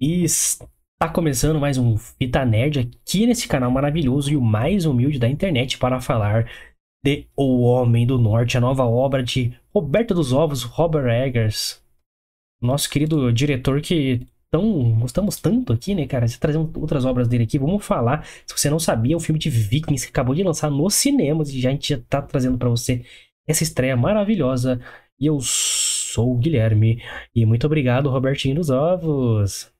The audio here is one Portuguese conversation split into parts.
E está começando mais um Fita Nerd aqui nesse canal maravilhoso e o mais humilde da internet para falar de O Homem do Norte, a nova obra de Roberto dos Ovos, Robert Eggers, nosso querido diretor que tão, gostamos tanto aqui, né, cara? Você trazendo outras obras dele aqui, vamos falar. Se você não sabia, é um filme de Vikings que acabou de lançar nos cinemas e já a gente já tá trazendo para você essa estreia maravilhosa. E eu sou o Guilherme e muito obrigado, Robertinho dos Ovos.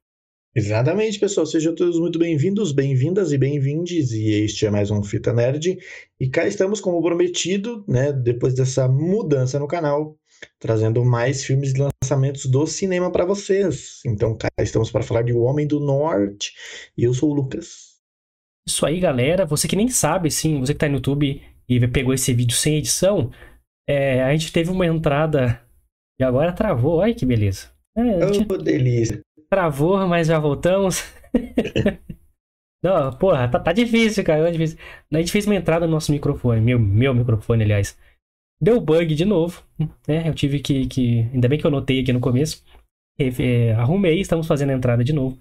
Exatamente, pessoal. Sejam todos muito bem-vindos, bem-vindas e bem-vindes. E este é mais um Fita Nerd. E cá estamos, como prometido, né? Depois dessa mudança no canal, trazendo mais filmes de lançamentos do cinema para vocês. Então, cá estamos para falar de O Homem do Norte. E eu sou o Lucas. Isso aí, galera. Você que nem sabe, sim, você que tá no YouTube e pegou esse vídeo sem edição, é, a gente teve uma entrada e agora travou. Olha que beleza. É, gente... Oh, delícia. Travou, mas já voltamos. Não, porra, tá, tá difícil, cara. Tá difícil. A gente fez uma entrada no nosso microfone, meu, meu microfone, aliás. Deu bug de novo, né? Eu tive que, que. Ainda bem que eu notei aqui no começo. É, arrumei, estamos fazendo a entrada de novo.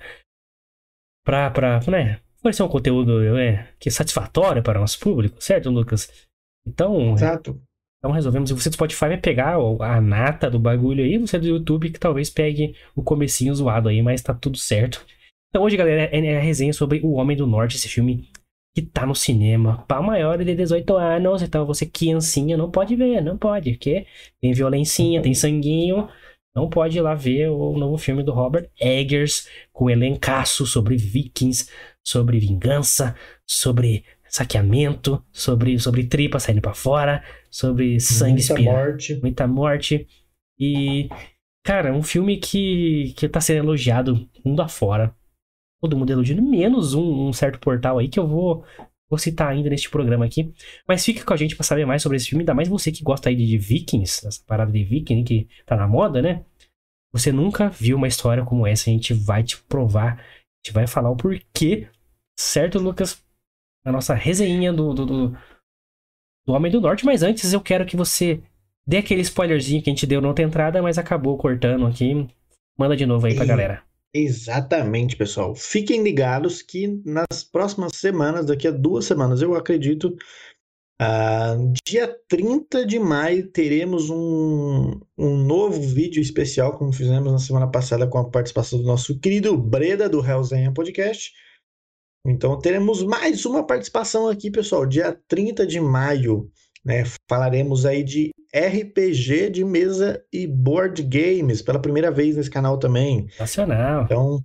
Pra, pra né, oferecer um conteúdo é, que é satisfatório para o nosso público, certo, Lucas? Então. Exato. Então resolvemos, você do Spotify vai pegar a nata do bagulho aí, você do YouTube que talvez pegue o comecinho zoado aí, mas tá tudo certo. Então hoje, galera, é a resenha sobre O Homem do Norte, esse filme que tá no cinema. Para maiores de 18 anos, então você criancinha não pode ver, não pode, porque tem violencinha, tem sanguinho, não pode ir lá ver o novo filme do Robert Eggers com elencaço sobre vikings, sobre vingança, sobre saqueamento, sobre, sobre tripa saindo para fora, sobre sangue Muita espia, morte. Muita morte. E, cara, um filme que, que tá sendo elogiado mundo afora. Todo mundo elogiando, menos um, um certo portal aí que eu vou, vou citar ainda neste programa aqui. Mas fica com a gente para saber mais sobre esse filme, ainda mais você que gosta aí de Vikings, essa parada de Viking que tá na moda, né? Você nunca viu uma história como essa, a gente vai te provar, a gente vai falar o porquê, certo, Lucas? a nossa resenha do, do, do, do, Homem do Norte. Mas antes eu quero que você dê aquele spoilerzinho que a gente deu na outra entrada, mas acabou cortando aqui. Manda de novo aí pra e... galera. Exatamente, pessoal. Fiquem ligados que nas próximas semanas, daqui a duas semanas, eu acredito, uh, dia 30 de maio, teremos um, um novo vídeo especial, como fizemos na semana passada, com a participação do nosso querido Breda, do Hellzenha Podcast. Então teremos mais uma participação aqui, pessoal, dia 30 de maio. Né? Falaremos aí de RPG de mesa e board games pela primeira vez nesse canal também. Nacional. Então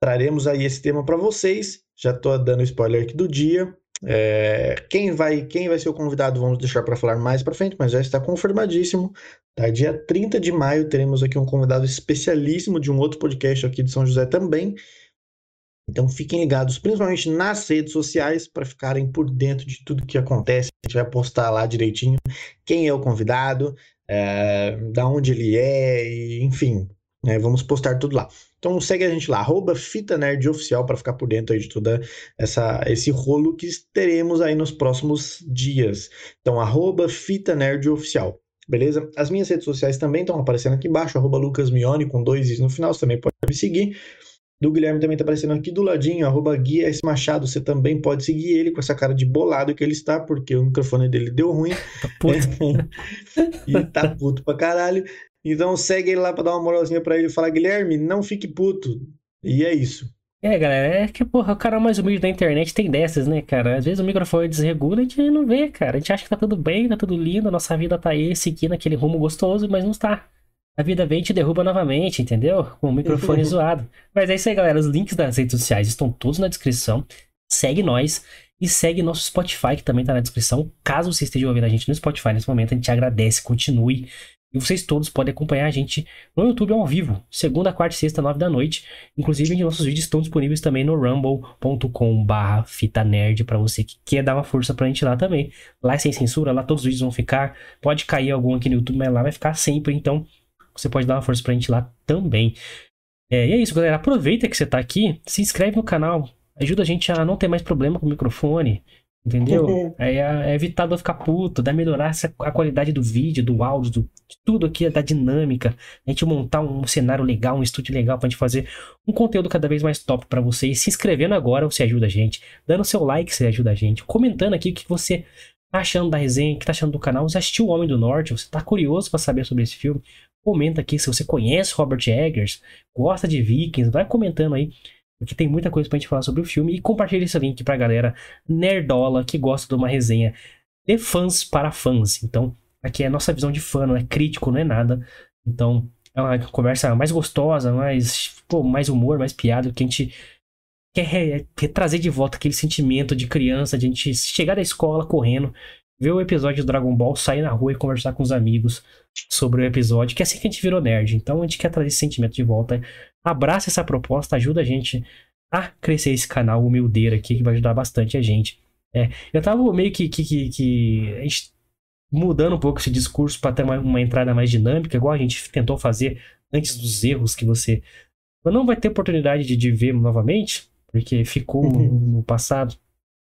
traremos aí esse tema para vocês. Já estou dando spoiler aqui do dia. É, quem vai quem vai ser o convidado vamos deixar para falar mais para frente, mas já está confirmadíssimo. Tá? Dia 30 de maio teremos aqui um convidado especialíssimo de um outro podcast aqui de São José também. Então fiquem ligados, principalmente nas redes sociais, para ficarem por dentro de tudo que acontece. A gente vai postar lá direitinho quem é o convidado, é, da onde ele é, e, enfim, né, vamos postar tudo lá. Então segue a gente lá, arroba Fita Nerd Oficial, para ficar por dentro aí de toda essa, esse rolo que teremos aí nos próximos dias. Então, arroba Fita Nerd Oficial. Beleza? As minhas redes sociais também estão aparecendo aqui embaixo, arroba Lucas Mione, com dois is no final, você também pode me seguir. Do Guilherme também tá aparecendo aqui do ladinho, arroba Guia S. Machado. Você também pode seguir ele com essa cara de bolado que ele está, porque o microfone dele deu ruim. Tá puto. e tá puto pra caralho. Então segue ele lá pra dar uma moralzinha pra ele e falar, Guilherme, não fique puto. E é isso. É, galera, é que, porra, o cara mais humilde da internet tem dessas, né, cara? Às vezes o microfone desregula e a gente não vê, cara. A gente acha que tá tudo bem, tá tudo lindo, a nossa vida tá aí seguindo aquele rumo gostoso, mas não está a vida vem e te derruba novamente, entendeu? Com o microfone zoado. Mas é isso aí, galera. Os links das redes sociais estão todos na descrição. Segue nós e segue nosso Spotify, que também está na descrição. Caso você esteja ouvindo a gente no Spotify nesse momento, a gente agradece, continue. E vocês todos podem acompanhar a gente no YouTube ao vivo, segunda, quarta e sexta, nove da noite. Inclusive, nossos vídeos estão disponíveis também no rumble.com/barra fita nerd para você que quer dar uma força pra gente lá também. Lá é sem censura, lá todos os vídeos vão ficar. Pode cair algum aqui no YouTube, mas lá vai ficar sempre. Então, você pode dar uma força pra gente lá também. É, e é isso, galera. Aproveita que você tá aqui, se inscreve no canal, ajuda a gente a não ter mais problema com o microfone. Entendeu? Uhum. É, é evitar de ficar puto, da melhorar essa, a qualidade do vídeo, do áudio, do, de tudo aqui, da dinâmica. A gente montar um cenário legal, um estúdio legal pra gente fazer um conteúdo cada vez mais top para vocês. Se inscrevendo agora, você ajuda a gente. Dando seu like, você ajuda a gente. Comentando aqui o que você tá achando da resenha, o que tá achando do canal. Você assistiu O Homem do Norte, você tá curioso para saber sobre esse filme. Comenta aqui se você conhece Robert Eggers, gosta de Vikings, vai comentando aí porque tem muita coisa pra gente falar sobre o filme. E compartilhe esse link pra galera nerdola que gosta de uma resenha de fãs para fãs. Então, aqui é a nossa visão de fã, não é crítico, não é nada. Então, é uma conversa mais gostosa, mais, pô, mais humor, mais piada, que a gente quer trazer de volta aquele sentimento de criança, de a gente chegar da escola correndo, ver o episódio do Dragon Ball, sair na rua e conversar com os amigos sobre o episódio, que é assim que a gente virou nerd. Então a gente quer trazer esse sentimento de volta abraça essa proposta, ajuda a gente a crescer esse canal humildeiro aqui, que vai ajudar bastante a gente. É, eu tava meio que, que, que, que mudando um pouco esse discurso para ter uma, uma, entrada mais dinâmica, igual a gente tentou fazer antes dos erros que você não vai ter oportunidade de, de ver novamente, porque ficou uhum. no, no passado.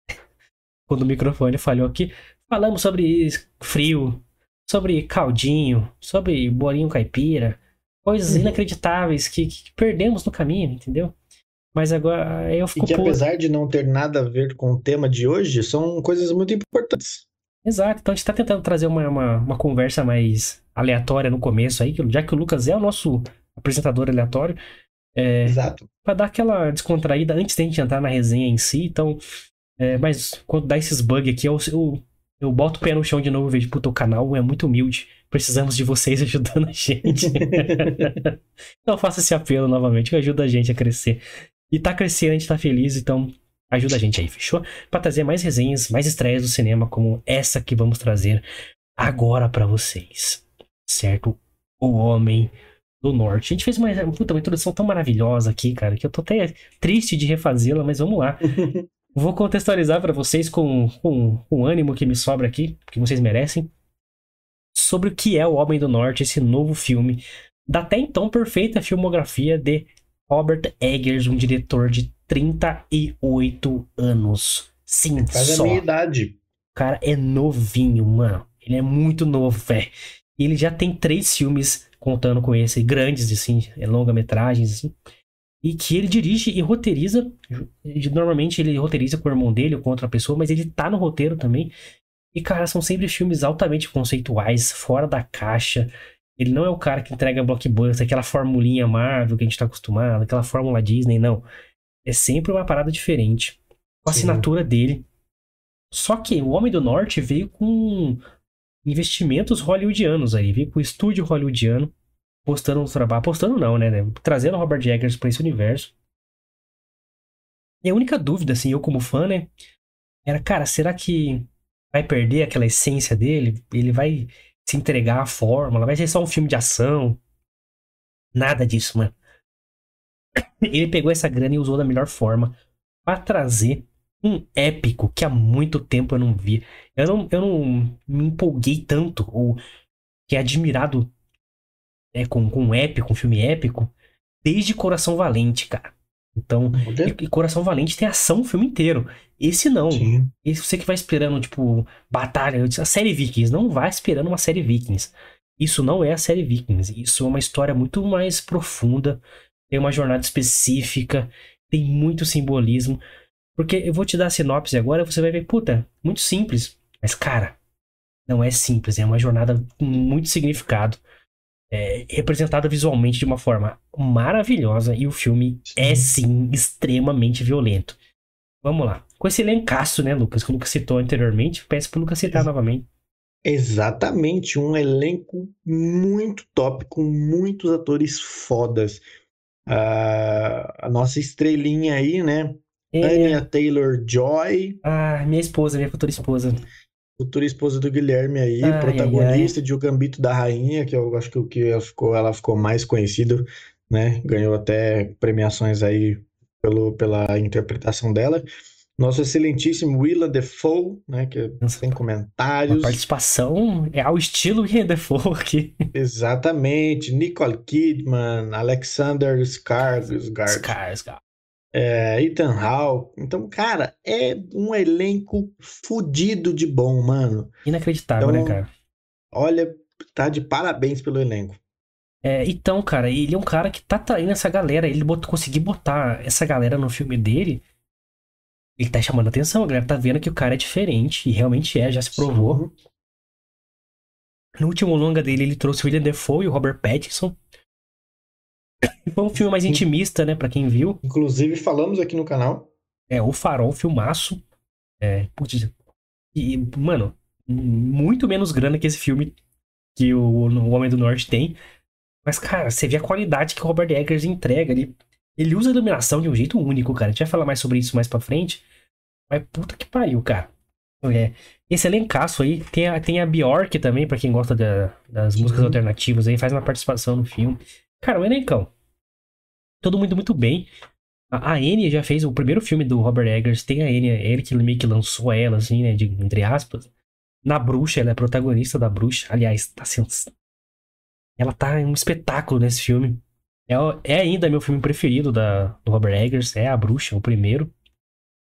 Quando o microfone falhou aqui, falamos sobre frio, sobre caldinho, sobre bolinho caipira, coisas uhum. inacreditáveis que, que, perdemos no caminho, entendeu? Mas agora eu fico. E que apesar de não ter nada a ver com o tema de hoje, são coisas muito importantes. Exato, então a gente tá tentando trazer uma, uma, uma conversa mais aleatória no começo aí, já que o Lucas é o nosso apresentador aleatório. É, Exato. Pra dar aquela descontraída antes da gente entrar na resenha em si, então. É, mas quando dá esses bugs aqui, eu, eu, eu boto o pé no chão de novo e vejo, puta, o canal é muito humilde. Precisamos de vocês ajudando a gente. então faça esse apelo novamente, ajuda a gente a crescer. E tá crescendo, a gente tá feliz, então ajuda a gente aí, fechou? Pra trazer mais resenhas, mais estreias do cinema, como essa que vamos trazer agora para vocês. Certo? O Homem do Norte. A gente fez uma, puta, uma introdução tão maravilhosa aqui, cara, que eu tô até triste de refazê-la, mas vamos lá. Vou contextualizar para vocês com, com, com o ânimo que me sobra aqui, que vocês merecem sobre o que é O Homem do Norte, esse novo filme da até então perfeita filmografia de Robert Eggers, um diretor de 38 anos. Sim, Faz só. a minha idade. O cara é novinho, mano. Ele é muito novo, velho. Ele já tem três filmes contando com esse, grandes, assim, é longa-metragens, assim. E que ele dirige e roteiriza. Normalmente ele roteiriza com o irmão dele ou com outra pessoa, mas ele tá no roteiro também. E, cara, são sempre filmes altamente conceituais, fora da caixa. Ele não é o cara que entrega blockbuster, aquela formulinha Marvel que a gente tá acostumado, aquela fórmula Disney, não. É sempre uma parada diferente. Com a assinatura dele. Só que o Homem do Norte veio com investimentos hollywoodianos aí, veio com o estúdio hollywoodiano, postando no trabalho. Postando não, né? Trazendo o Robert Eggers pra esse universo. E a única dúvida, assim, eu como fã, né? Era, cara, será que vai perder aquela essência dele, ele vai se entregar à fórmula, vai ser só um filme de ação. Nada disso, mano. Ele pegou essa grana e usou da melhor forma para trazer um épico que há muito tempo eu não vi. Eu não, eu não me empolguei tanto, ou que é admirado é, com, com um épico, um filme épico, desde Coração Valente, cara. Então, e, e Coração Valente tem ação o filme inteiro. Esse não. Sim. Esse você que vai esperando, tipo, batalha. A série Vikings. Não vai esperando uma série Vikings. Isso não é a série Vikings. Isso é uma história muito mais profunda. Tem uma jornada específica. Tem muito simbolismo. Porque eu vou te dar a sinopse agora, você vai ver, puta, muito simples. Mas, cara, não é simples. É uma jornada com muito significado é, representada visualmente de uma forma maravilhosa e o filme sim. é sim extremamente violento. Vamos lá. Com esse elencaço, né, Lucas, que o Lucas citou anteriormente, peço pro Lucas citar Ex novamente. Exatamente, um elenco muito top, com muitos atores fodas. A nossa estrelinha aí, né? É... Anya Taylor-Joy. Ah, minha esposa, minha futura esposa futura esposa do Guilherme aí, ai, protagonista ai, ai. de O Gambito da Rainha, que eu acho que o que ela ficou, ela ficou mais conhecida, né? Ganhou até premiações aí pelo, pela interpretação dela. Nosso excelentíssimo Willa Defoe, né? Que sem comentários. A participação é ao estilo Willa Defoe aqui. Exatamente. Nicole Kidman, Alexander Skarsgård. Skarsgård. É, Ethan Hawke. Então, cara, é um elenco fudido de bom, mano. Inacreditável, né, Então, cara? Olha, tá de parabéns pelo elenco. É, então, cara, ele é um cara que tá traindo essa galera. Ele bot, conseguir botar essa galera no filme dele. Ele tá chamando atenção, a galera tá vendo que o cara é diferente. E realmente é, já se provou. Sim. No último longa dele, ele trouxe o William Defoe e o Robert Pattinson. Foi um filme mais intimista, né, pra quem viu. Inclusive, falamos aqui no canal. É, o Farol, filmaço. É, putz, e, mano, muito menos grana que esse filme que o, o Homem do Norte tem. Mas, cara, você vê a qualidade que o Robert Eggers entrega. Ele, ele usa a iluminação de um jeito único, cara. A gente vai falar mais sobre isso mais pra frente. Mas puta que pariu, cara. É, esse elencaço aí, tem a, tem a Bjork também, pra quem gosta da- das Sim. músicas alternativas aí, faz uma participação no filme. Cara, o elencão. Todo mundo muito bem. A, Anne já fez o primeiro filme do Robert Eggers. Tem a Anne, é ele que meio que lançou ela, assim, né? De, entre aspas. Na Bruxa, ela é protagonista da Bruxa. Aliás, tá sendo. Ela tá um espetáculo nesse filme. É, é ainda meu filme preferido da, do Robert Eggers. É A Bruxa, o primeiro.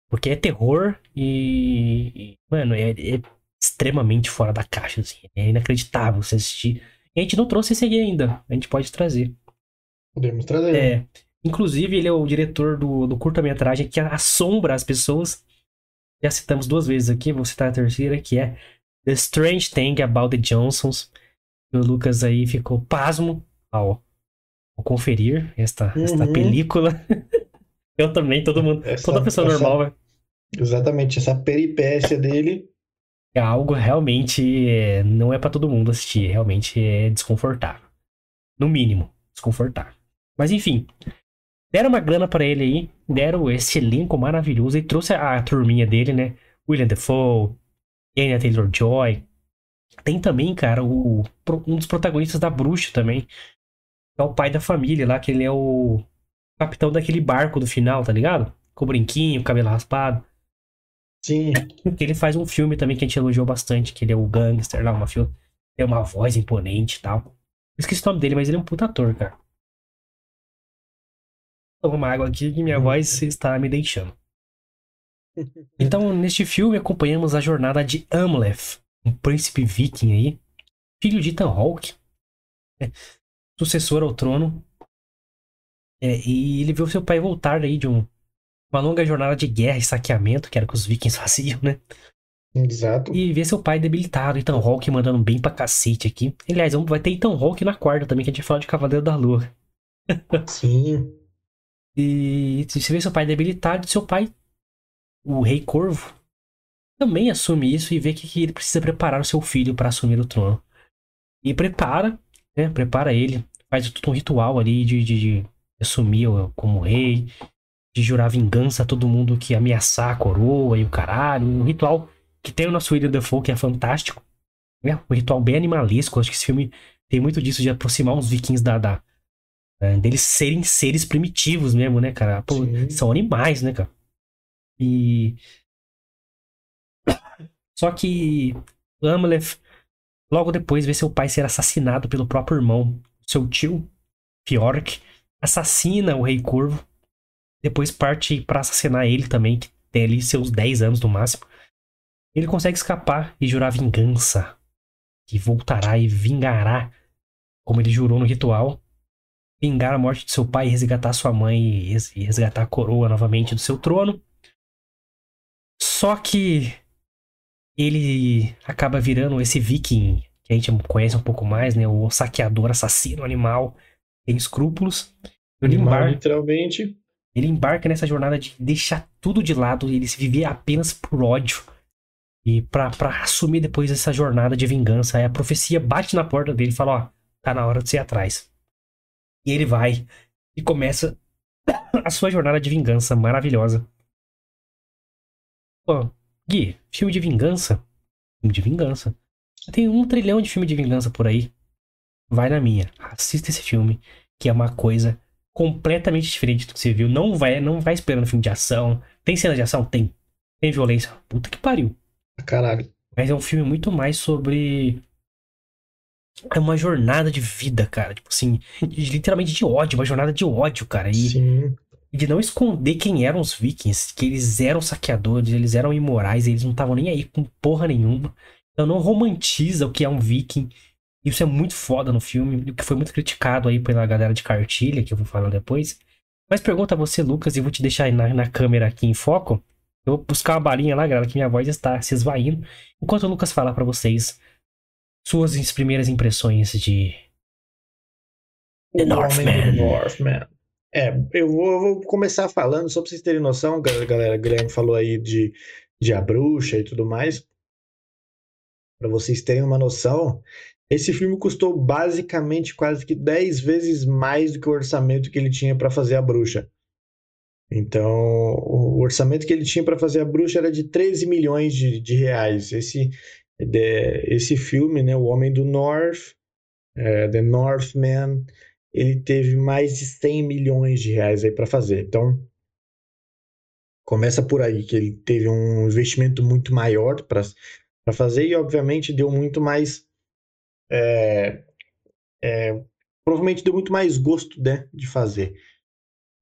Porque é terror e. e, mano, é, é extremamente fora da caixa, assim. É inacreditável você assistir. E a gente não trouxe esse aqui ainda. A gente pode trazer. Podemos trazer. É. Inclusive, ele é o diretor do, do curta-metragem que assombra as pessoas. Já citamos duas vezes aqui, vou citar a terceira, que é The Strange Thing About the Johnsons. E o Lucas aí ficou pasmo ao, ao conferir esta, esta Uhum. película. Eu também, todo mundo. Essa- toda pessoa essa- normal vai- Exatamente, essa peripécia dele. É algo realmente é, não é pra todo mundo assistir, realmente é desconfortável. No mínimo, desconfortável. Mas enfim, deram uma grana pra ele aí, deram esse elenco maravilhoso e trouxe a, a turminha dele, né? William Defoe, Anya Taylor-Joy. Tem também, cara, o, um dos protagonistas da Bruxa também. É o pai da família lá, que ele é o capitão daquele barco do final, tá ligado? Com o brinquinho, cabelo raspado. Sim, Que ele faz um filme também que a gente elogiou bastante, que ele é o gangster lá, uma filme. Tem uma voz imponente e tal. Esqueci o nome dele, mas ele é um puta ator, cara. Toma uma água aqui que minha voz está me deixando. Então, neste filme, acompanhamos a jornada de Amleth, um príncipe viking aí, filho de Ethan Hawke, né, sucessor ao trono. É, e ele viu seu pai voltar aí de um- uma longa jornada de guerra e saqueamento, que era o que os vikings faziam, né? exato. E ver seu pai debilitado, Ethan Hawke mandando bem pra cacete aqui. Aliás, vai ter Ethan Hawke na quarta também, que a gente vai falar de Cavaleiro da Lua. Sim, E você vê seu pai debilitado, seu pai, o Rei Corvo, também assume isso e vê que, que ele precisa preparar o seu filho para assumir o trono. E prepara, né? Prepara ele, faz todo um ritual ali de, de, de assumir como rei, de jurar vingança a todo mundo que ameaçar a coroa e o caralho. Um ritual que tem o nosso William Dafoe, que é fantástico. Né? Um ritual bem animalesco. Acho que esse filme tem muito disso de aproximar os vikings da, da, é, deles serem seres primitivos mesmo, né, cara? Pô, são animais, né, cara? E. Só que Amleth, logo depois, vê seu pai ser assassinado pelo próprio irmão, seu tio, Fjork, assassina o Rei Corvo. Depois parte pra assassinar ele também, que tem ali seus 10 anos no máximo. Ele consegue escapar e jurar vingança. Que voltará e vingará, como ele jurou no ritual, vingar a morte de seu pai resgatar sua mãe e res- resgatar a coroa novamente do seu trono. Só que ele acaba virando esse viking que a gente conhece um pouco mais, né? O saqueador, assassino, animal, tem escrúpulos. Animal, embarca, literalmente. Ele embarca nessa jornada de deixar tudo de lado ele se viver apenas por ódio. E pra, pra assumir depois essa jornada de vingança, aí a profecia bate na porta dele e fala: Ó, tá na hora de ir atrás. E ele vai e começa a sua jornada de vingança maravilhosa. Pô, Gui, filme de vingança? Filme de vingança. Tem um trilhão de filme de vingança por aí. Vai na minha. Assista esse filme, que é uma coisa completamente diferente do que você viu. Não vai, não vai esperando filme de ação. Tem cena de ação? Tem. Tem violência? Puta que pariu. Caralho. Mas é um filme muito mais sobre. É uma jornada de vida, cara. Tipo assim, literalmente de ódio, uma jornada de ódio, cara. E Sim. de não esconder quem eram os vikings, que eles eram saqueadores, eles eram imorais, eles não estavam nem aí com porra nenhuma. Então não romantiza o que é um viking. Isso é muito foda no filme, o que foi muito criticado aí pela galera de cartilha, que eu vou falar depois. Mas pergunta a você, Lucas, e vou te deixar aí na, na câmera aqui em foco. Eu vou buscar uma balinha lá, galera, que minha voz está se esvaindo. Enquanto o Lucas falar para vocês suas primeiras impressões de The Northman. Northman. É, eu vou, eu vou, começar falando, só pra vocês terem noção, galera, Guilherme falou aí de, de A Bruxa e tudo mais. Para vocês terem uma noção, esse filme custou basicamente quase que 10 vezes mais do que o orçamento que ele tinha para fazer A Bruxa. Então, o orçamento que ele tinha para fazer A Bruxa era de 13 milhões de, de reais. Esse, de, esse filme, né, O Homem do North, é, The Northman, ele teve mais de 100 milhões de reais aí para fazer. Então, começa por aí, que ele teve um investimento muito maior para fazer e, obviamente, deu muito mais. É, é, provavelmente deu muito mais gosto né, de fazer.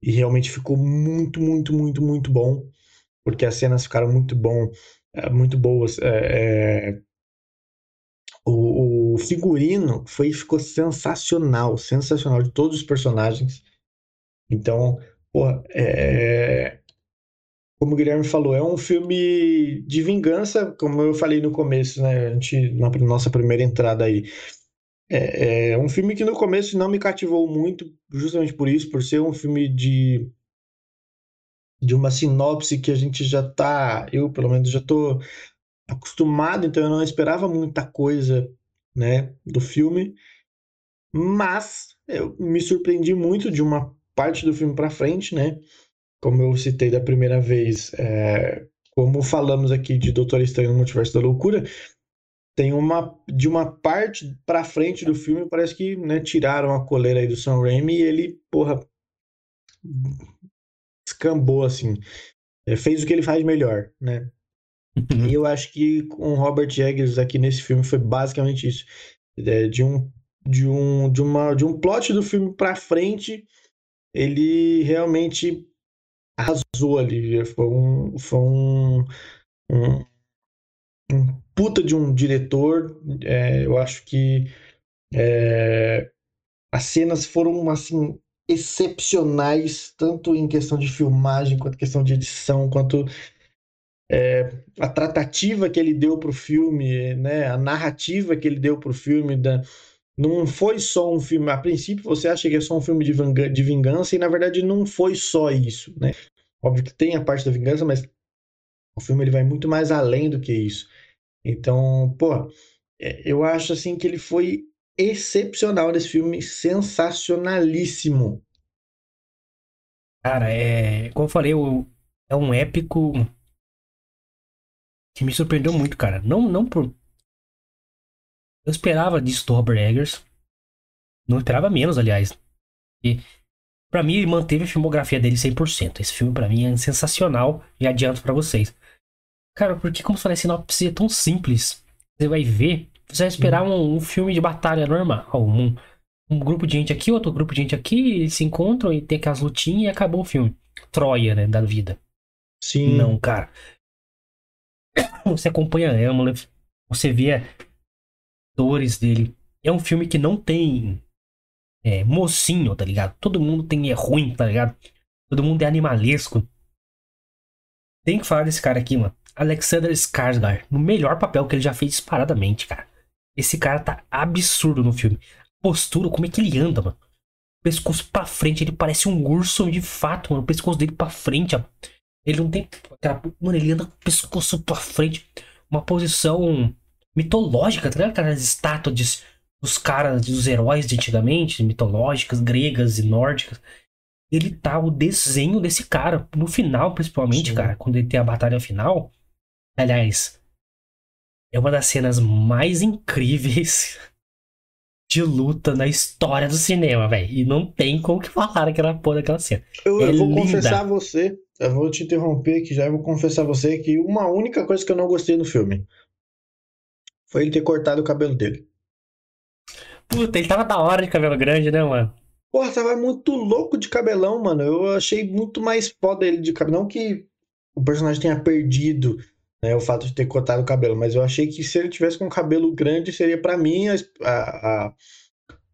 E realmente ficou muito, muito, muito, muito bom, porque as cenas ficaram muito bom, é, muito boas. É, é o, o figurino foi, ficou sensacional, sensacional de todos os personagens. Então, pô, é... como o Guilherme falou, é um filme de vingança, como eu falei no começo, né? A gente, na nossa primeira entrada aí. É, é um filme que no começo não me cativou muito, justamente por isso, por ser um filme de de uma sinopse que a gente já tá, eu pelo menos já tô acostumado, então eu não esperava muita coisa, né, do filme. Mas eu me surpreendi muito de uma parte do filme para frente, né? Como eu citei da primeira vez, é, como falamos aqui de Doutor Estranho no Multiverso da Loucura, tem uma de uma parte para frente do filme parece que né, tiraram a coleira aí do Sam Raimi e ele, porra, escambou assim. É, fez o que ele faz melhor, né? Uhum. E eu acho que com Robert Eggers aqui nesse filme foi basicamente isso. É, de um de um de uma de um plot do filme para frente, ele realmente arrasou ali. Foi um foi um, um, um puta de um diretor. É, eu acho que é, as cenas foram assim excepcionais, tanto em questão de filmagem, quanto questão de edição, quanto é, a tratativa que ele deu para o filme, né, a narrativa que ele deu para o filme, da, não foi só um filme. A princípio você acha que é só um filme de, vingança, e na verdade não foi só isso. Né? Óbvio que tem a parte da vingança, mas o filme ele vai muito mais além do que isso. Então, pô, é, eu acho assim que ele foi excepcional nesse filme, sensacionalíssimo. Cara, é. Como eu falei, é um épico que me surpreendeu muito, cara. Não, não por. Eu esperava disso do Robert Eggers. Não esperava menos, aliás. E para mim ele manteve a filmografia dele 100%. Esse filme para mim é sensacional e adianto para vocês. Cara, porque como eu falei, a sinopse é tão simples. Você vai ver, você vai esperar um, um filme de batalha normal, um, um grupo de gente aqui, outro grupo de gente aqui, se encontram e tem aquelas lutinhas e acabou o filme. Troia, né, da vida. Sim. Não, cara. Você acompanha a Amleth, você vê dores dele. É um filme que não tem é, mocinho, tá ligado? Todo mundo tem é ruim, tá ligado? Todo mundo é animalesco. Tem que falar desse cara aqui, mano. Alexander Skarsgård, no melhor papel que ele já fez disparadamente, cara. Esse cara tá absurdo no filme. postura, como é que ele anda, mano? pescoço pra frente, ele parece um urso de fato, mano. O pescoço dele pra frente, ó. Ele não tem. Mano, ele anda com o pescoço pra frente. Uma posição mitológica, tá ligado? Aquelas estátuas dos caras, dos heróis de antigamente, mitológicas, gregas e nórdicas. Ele tá o desenho desse cara. No final, principalmente, Sim. cara, quando ele tem a batalha final. Aliás, é uma das cenas mais incríveis de luta na história do cinema, velho. E não tem como que falar aquela porra daquela cena. Eu, é eu vou linda. confessar a você, eu vou te interromper aqui já, eu vou confessar a você que uma única coisa que eu não gostei no filme foi ele ter cortado o cabelo dele. Puta, ele tava da hora de cabelo grande, né, mano? Porra, tava muito louco de cabelão, mano. Eu achei muito mais foda ele de cabelão. Não que o personagem tenha perdido né, o fato de ter cortado o cabelo, mas eu achei que se ele tivesse com cabelo grande, seria para mim a, a,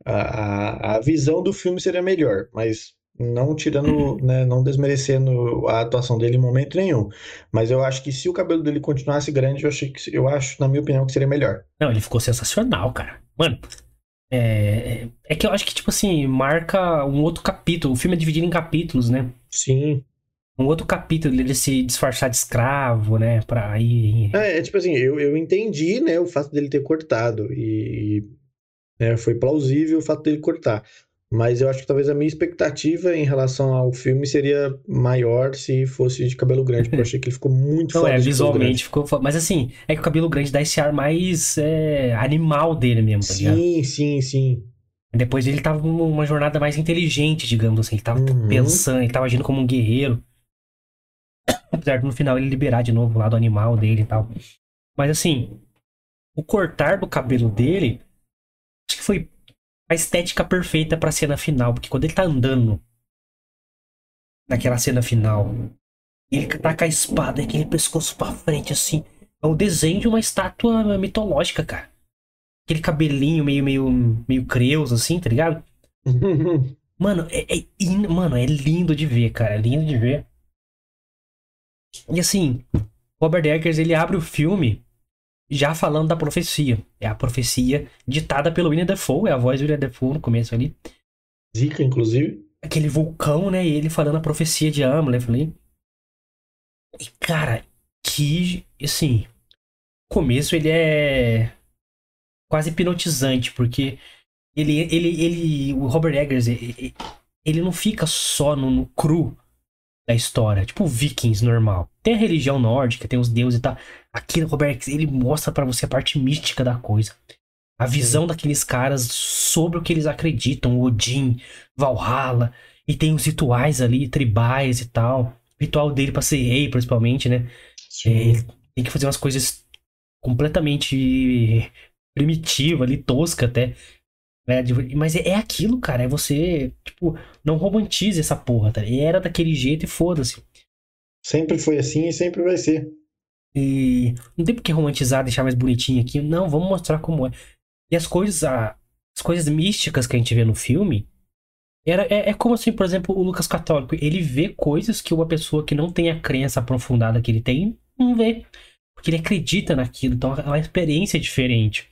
a, a, visão do filme seria melhor. Mas não tirando, né, não desmerecendo a atuação dele em momento nenhum. Mas eu acho que se o cabelo dele continuasse grande, eu achei que eu acho, na minha opinião, que seria melhor. Não, ele ficou sensacional, cara. Mano, é, é que eu acho que, tipo assim, marca um outro capítulo. O filme é dividido em capítulos, né? Sim. Um outro capítulo dele se disfarçar de escravo, né? Pra ir. É, é tipo assim, eu, eu entendi, né, o fato dele ter cortado. E, né, foi plausível o fato dele cortar. Mas eu acho que talvez a minha expectativa em relação ao filme seria maior se fosse de cabelo grande, porque eu achei que ele ficou muito Não, é, visualmente ficou. Mas assim, é que o cabelo grande dá esse ar mais é, animal dele mesmo, tá sim, ligado? Sim, sim, sim. Depois ele tava numa jornada mais inteligente, digamos assim. Ele tava uhum. pensando, ele tava agindo como um guerreiro. Apesar de no final ele liberar de novo o lado animal dele e tal. Mas assim, o cortar do cabelo dele, acho que foi a estética perfeita pra cena final. Porque quando ele tá andando naquela cena final, ele tá com a espada aquele pescoço pra frente, assim. É o desenho de uma estátua mitológica, cara. Aquele cabelinho meio, meio, meio creuso, assim, tá ligado? mano, é, é, mano, é lindo de ver, cara. É lindo de ver. E assim, Robert Eggers, ele abre o filme já falando da profecia. É a profecia ditada pelo William Defoe, é a voz do William Defoe no começo ali. Zica, inclusive. Aquele vulcão, né? E ele falando a profecia de Amleth ali. E, cara, que, assim, o começo ele é quase hipnotizante, porque ele, ele, ele, o Robert Eggers, ele, ele não fica só no, no cru da história, tipo Vikings normal. Tem a religião nórdica, tem os deuses e tal. Aqui, Robert, ele mostra para você a parte mística da coisa. A visão Sim. daqueles caras sobre o que eles acreditam, Odin, Valhalla, e tem os rituais ali, tribais e tal. O ritual dele pra ser rei, principalmente, né? É, tem que fazer umas coisas completamente primitiva ali, tosca até. Né? Mas é, é aquilo, cara. É você, tipo, não romantize essa porra, tá? E era daquele jeito e foda-se. Sempre foi assim e sempre vai ser. E não tem porque romantizar, deixar mais bonitinho aqui. Não, vamos mostrar como é. E as coisas, as coisas místicas que a gente vê no filme, era, é, é, como assim, por exemplo, o Lucas Católico, ele vê coisas que uma pessoa que não tem a crença aprofundada que ele tem, não vê. Porque ele acredita naquilo, então é uma experiência diferente.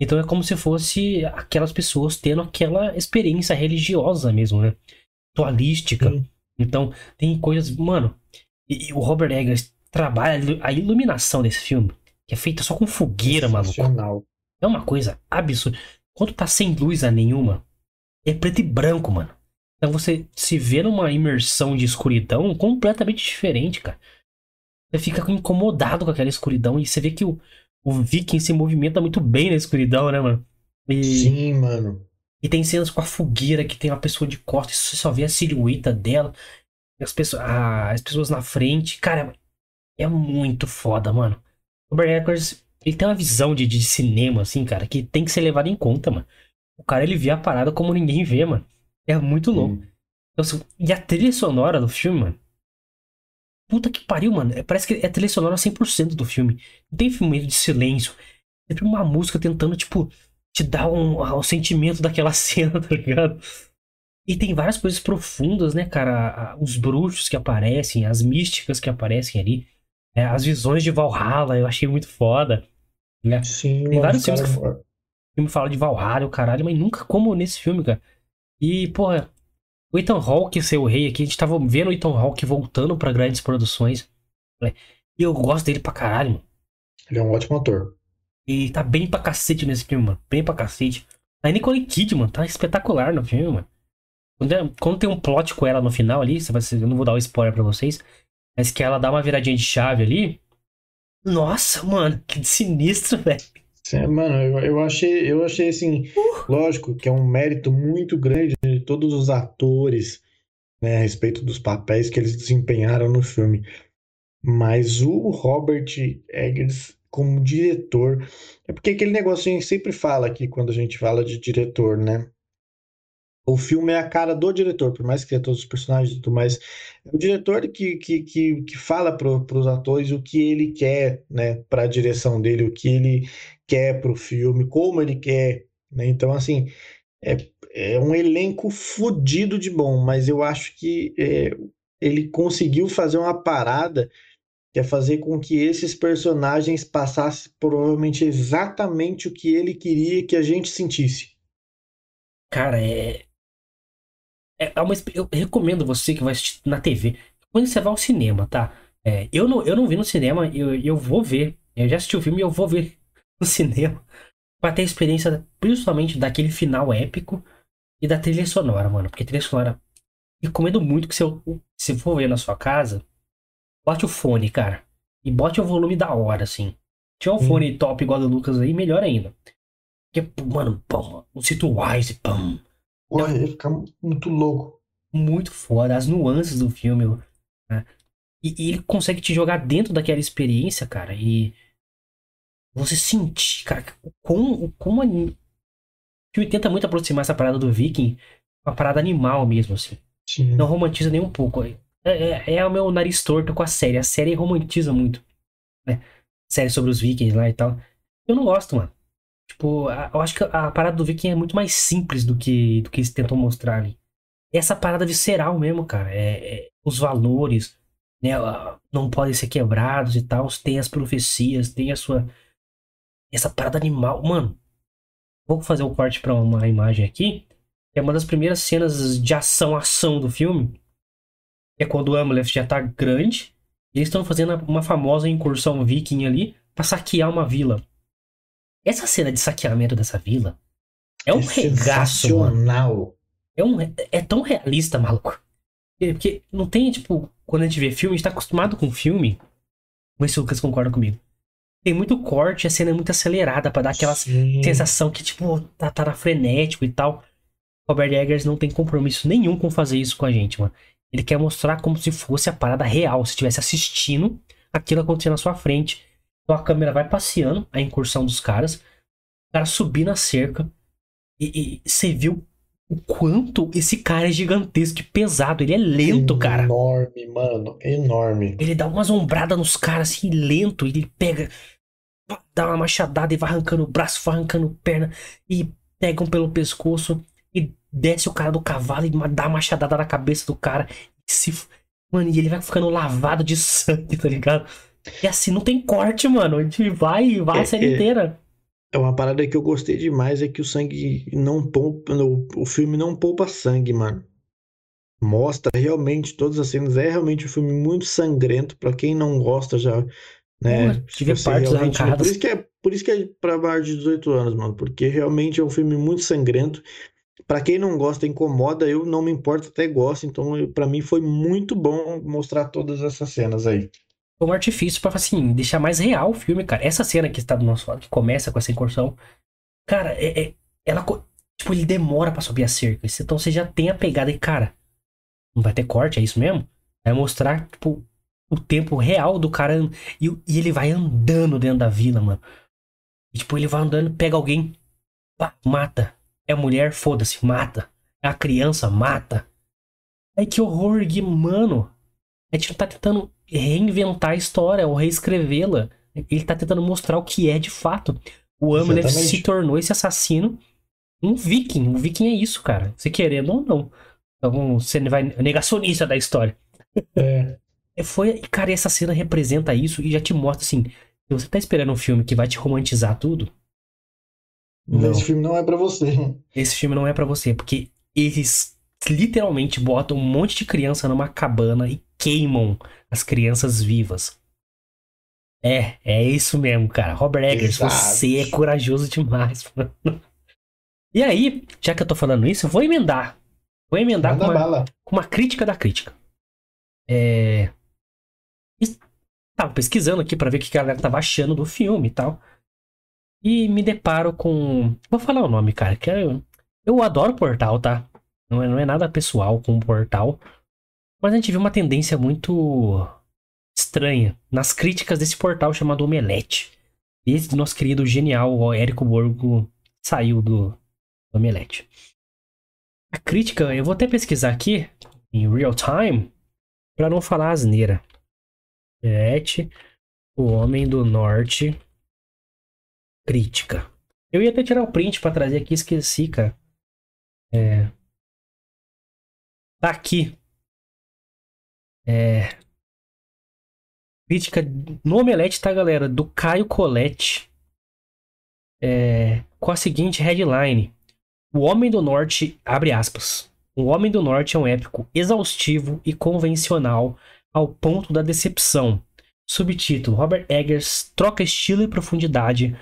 Então é como se fosse aquelas pessoas tendo aquela experiência religiosa mesmo, né? Ritualística. Então tem coisas. Mano, e, e, o Robert Eggers trabalha a iluminação desse filme, que é feita só com fogueira, maluco. É uma coisa absurda. Quando tá sem luz a nenhuma, é preto e branco, mano. Então você se vê numa imersão de escuridão completamente diferente, cara. Você fica incomodado com aquela escuridão e você vê que o, o Viking se movimenta muito bem na escuridão, né, mano? E... Sim, mano. E tem cenas com a fogueira que tem uma pessoa de costas, você só vê a silhueta dela, as pessoas, as pessoas na frente. Cara, é muito foda, mano. O Robert Eggers, ele tem uma visão de, de cinema, assim, cara, que tem que ser levado em conta, mano. O cara, ele vê a parada como ninguém vê, mano. É muito louco. Então, assim, e a trilha sonora do filme, mano, Puta que pariu, mano. É, parece que é trilha sonora 100% do filme. Não tem filme de silêncio. É sempre uma música tentando, tipo, te dar um, um sentimento daquela cena, tá ligado? E tem várias coisas profundas, né, cara? Os bruxos que aparecem, as místicas que aparecem ali. Né? As visões de Valhalla, eu achei muito foda. Né? Sim, tem vários filmes que filme fala de Valhalla, o caralho, mas nunca como nesse filme, cara. E, porra, o Ethan Hawke ser o rei aqui, a gente tava vendo o Ethan Hawke voltando para grandes produções. Né? E eu gosto dele pra caralho, mano. Ele é um ótimo ator. E tá bem pra cacete nesse filme, mano. Bem pra cacete. A Nicole Kidman tá espetacular no filme, mano. Quando, é, quando tem um plot com ela no final ali, você vai, eu não vou dar o um spoiler pra vocês, mas que ela dá uma viradinha de chave ali. Nossa, mano, que sinistro, velho. Mano, eu, eu, achei, eu achei assim, uh. lógico que é um mérito muito grande de todos os atores, né, a respeito dos papéis que eles desempenharam no filme. Mas o Robert Eggers, como diretor, é porque aquele negócio a gente sempre fala aqui quando a gente fala de diretor, né? O filme é a cara do diretor, por mais que tenha todos os personagens e tudo mais. É o diretor que, que, que, que fala para os atores o que ele quer, né, para a direção dele, o que ele quer para o filme, como ele quer. Né? Então, assim, é, é um elenco fodido de bom, mas eu acho que é, ele conseguiu fazer uma parada que é fazer com que esses personagens passassem provavelmente exatamente o que ele queria que a gente sentisse. Cara, é, é, é uma, eu recomendo você que vai assistir na TV. Quando você vai ao cinema, tá? É, eu, não, eu não vi no cinema, eu, eu vou ver. Eu já assisti o filme e eu vou ver no cinema. Pra ter a experiência, principalmente daquele final épico e da trilha sonora, mano. Porque trilha sonora. Recomendo muito que você, se for ver na sua casa, bote o fone, cara. E bote o volume da hora, assim. Tinha um fone hum. top igual do Lucas aí, melhor ainda. Porque, mano, pum, o Situwise, pum, Porra, ia ficar muito louco. Muito foda, as nuances do filme. Né? E, e, ele consegue te jogar dentro daquela experiência, cara. E você sentir, cara, como, como a... o filme tenta muito aproximar essa parada do Viking, uma parada animal mesmo, assim. Sim. Não romantiza nem um pouco. É, é, é, o meu nariz torto com a série. A série romantiza muito. Né? Série sobre os Vikings lá e tal. Eu não gosto, mano. Tipo, eu acho que a parada do Viking é muito mais simples do que, do que eles tentam mostrar ali. Essa parada visceral mesmo, cara. É, é, os valores, né? Não podem ser quebrados e tal. Tem as profecias, tem a sua. Essa parada animal. Mano, vou fazer um corte pra uma imagem aqui. É uma das primeiras cenas de ação-ação do filme. É quando o Amleth já tá grande. E eles estão fazendo uma famosa incursão viking ali pra saquear uma vila. Essa cena de saqueamento dessa vila é um é regaço, mano. É, um, é tão realista, maluco. Porque não tem, tipo, quando a gente vê filme, a gente tá acostumado com filme. Vamos ver se o Lucas concorda comigo. Tem muito corte, a cena é muito acelerada para dar aquela Sim. sensação que, tipo, tá, tá frenético e tal. Robert Eggers não tem compromisso nenhum com fazer isso com a gente, mano. Ele quer mostrar como se fosse a parada real, se estivesse assistindo aquilo acontecendo na sua frente. Então a câmera vai passeando a incursão dos caras. O cara subir na cerca. E, e você viu o quanto esse cara é gigantesco e pesado. Ele é lento, enorme, cara. Enorme, mano. Enorme. Ele dá uma zombrada nos caras assim, lento. Ele pega. Dá uma machadada e vai arrancando o braço, vai arrancando perna. E pegam pelo pescoço. E desce o cara do cavalo e dá uma machadada na cabeça do cara. E se. Mano, e ele vai ficando lavado de sangue, tá ligado? E assim, não tem corte, mano. A gente vai e vai é, a série é, inteira. É uma parada que eu gostei demais, é que o sangue não poupa. O filme não poupa sangue, mano. Mostra realmente todas as cenas. É realmente um filme muito sangrento. para quem não gosta já. Né, Pô, tive partes arrancadas. Por isso que é, por isso que é pra mais de 18 anos, mano. Porque realmente é um filme muito sangrento. Para quem não gosta, incomoda, eu não me importo, até gosto. Então, para mim foi muito bom mostrar todas essas cenas aí um artifício para assim, deixar mais real o filme, cara. Essa cena que está do nosso lado, que começa com essa incursão, cara, é, é ela tipo, ele demora para subir a cerca. Então você já tem a pegada e, cara, não vai ter corte, é isso mesmo? Vai mostrar, tipo, o tempo real do cara e, e ele vai andando dentro da vila, mano. E, tipo, ele vai andando, pega alguém, pá, mata. É mulher, foda-se, mata. É a criança, mata. Ai, que horror, Gui, mano. A gente não tá tentando reinventar a história ou reescrevê-la. Ele tá tentando mostrar o que é de fato. O Amleth se tornou esse assassino um viking. Um viking é isso, cara. Se querendo ou não. Então você vai negacionista da história. É. é. Foi, cara, essa cena representa isso e já te mostra assim. Se você tá esperando um filme que vai te romantizar tudo. Não. Esse filme não é para você. Esse filme não é para você, porque eles literalmente botam um monte de criança numa cabana e queimam as crianças vivas. É, é isso mesmo, cara. Robert Eggers, Exato. você é corajoso demais, mano. E aí, já que eu tô falando isso, eu vou emendar. Vou emendar com uma, com uma, crítica da crítica. É. Tava pesquisando aqui para ver o que a galera tava achando do filme e tal. E me deparo com. Vou falar o nome, cara, que eu, eu adoro Portal, tá? Não é, não é nada pessoal com o Portal. Mas a gente viu uma tendência muito estranha nas críticas desse portal chamado Omelete. Desde nosso querido genial Érico Borgo saiu do Omelete. A crítica, eu vou até pesquisar aqui, em real time, pra não falar asneira. Et, o Homem do Norte, crítica. Eu ia até tirar o print pra trazer aqui, esqueci, cara. É. Tá aqui. É. Crítica no Omelete, tá, galera? Do Caio Colette. É, com a seguinte headline: O Homem do Norte, abre aspas. O Homem do Norte é um épico exaustivo e convencional ao ponto da decepção. Subtítulo: Robert Eggers troca estilo e profundidade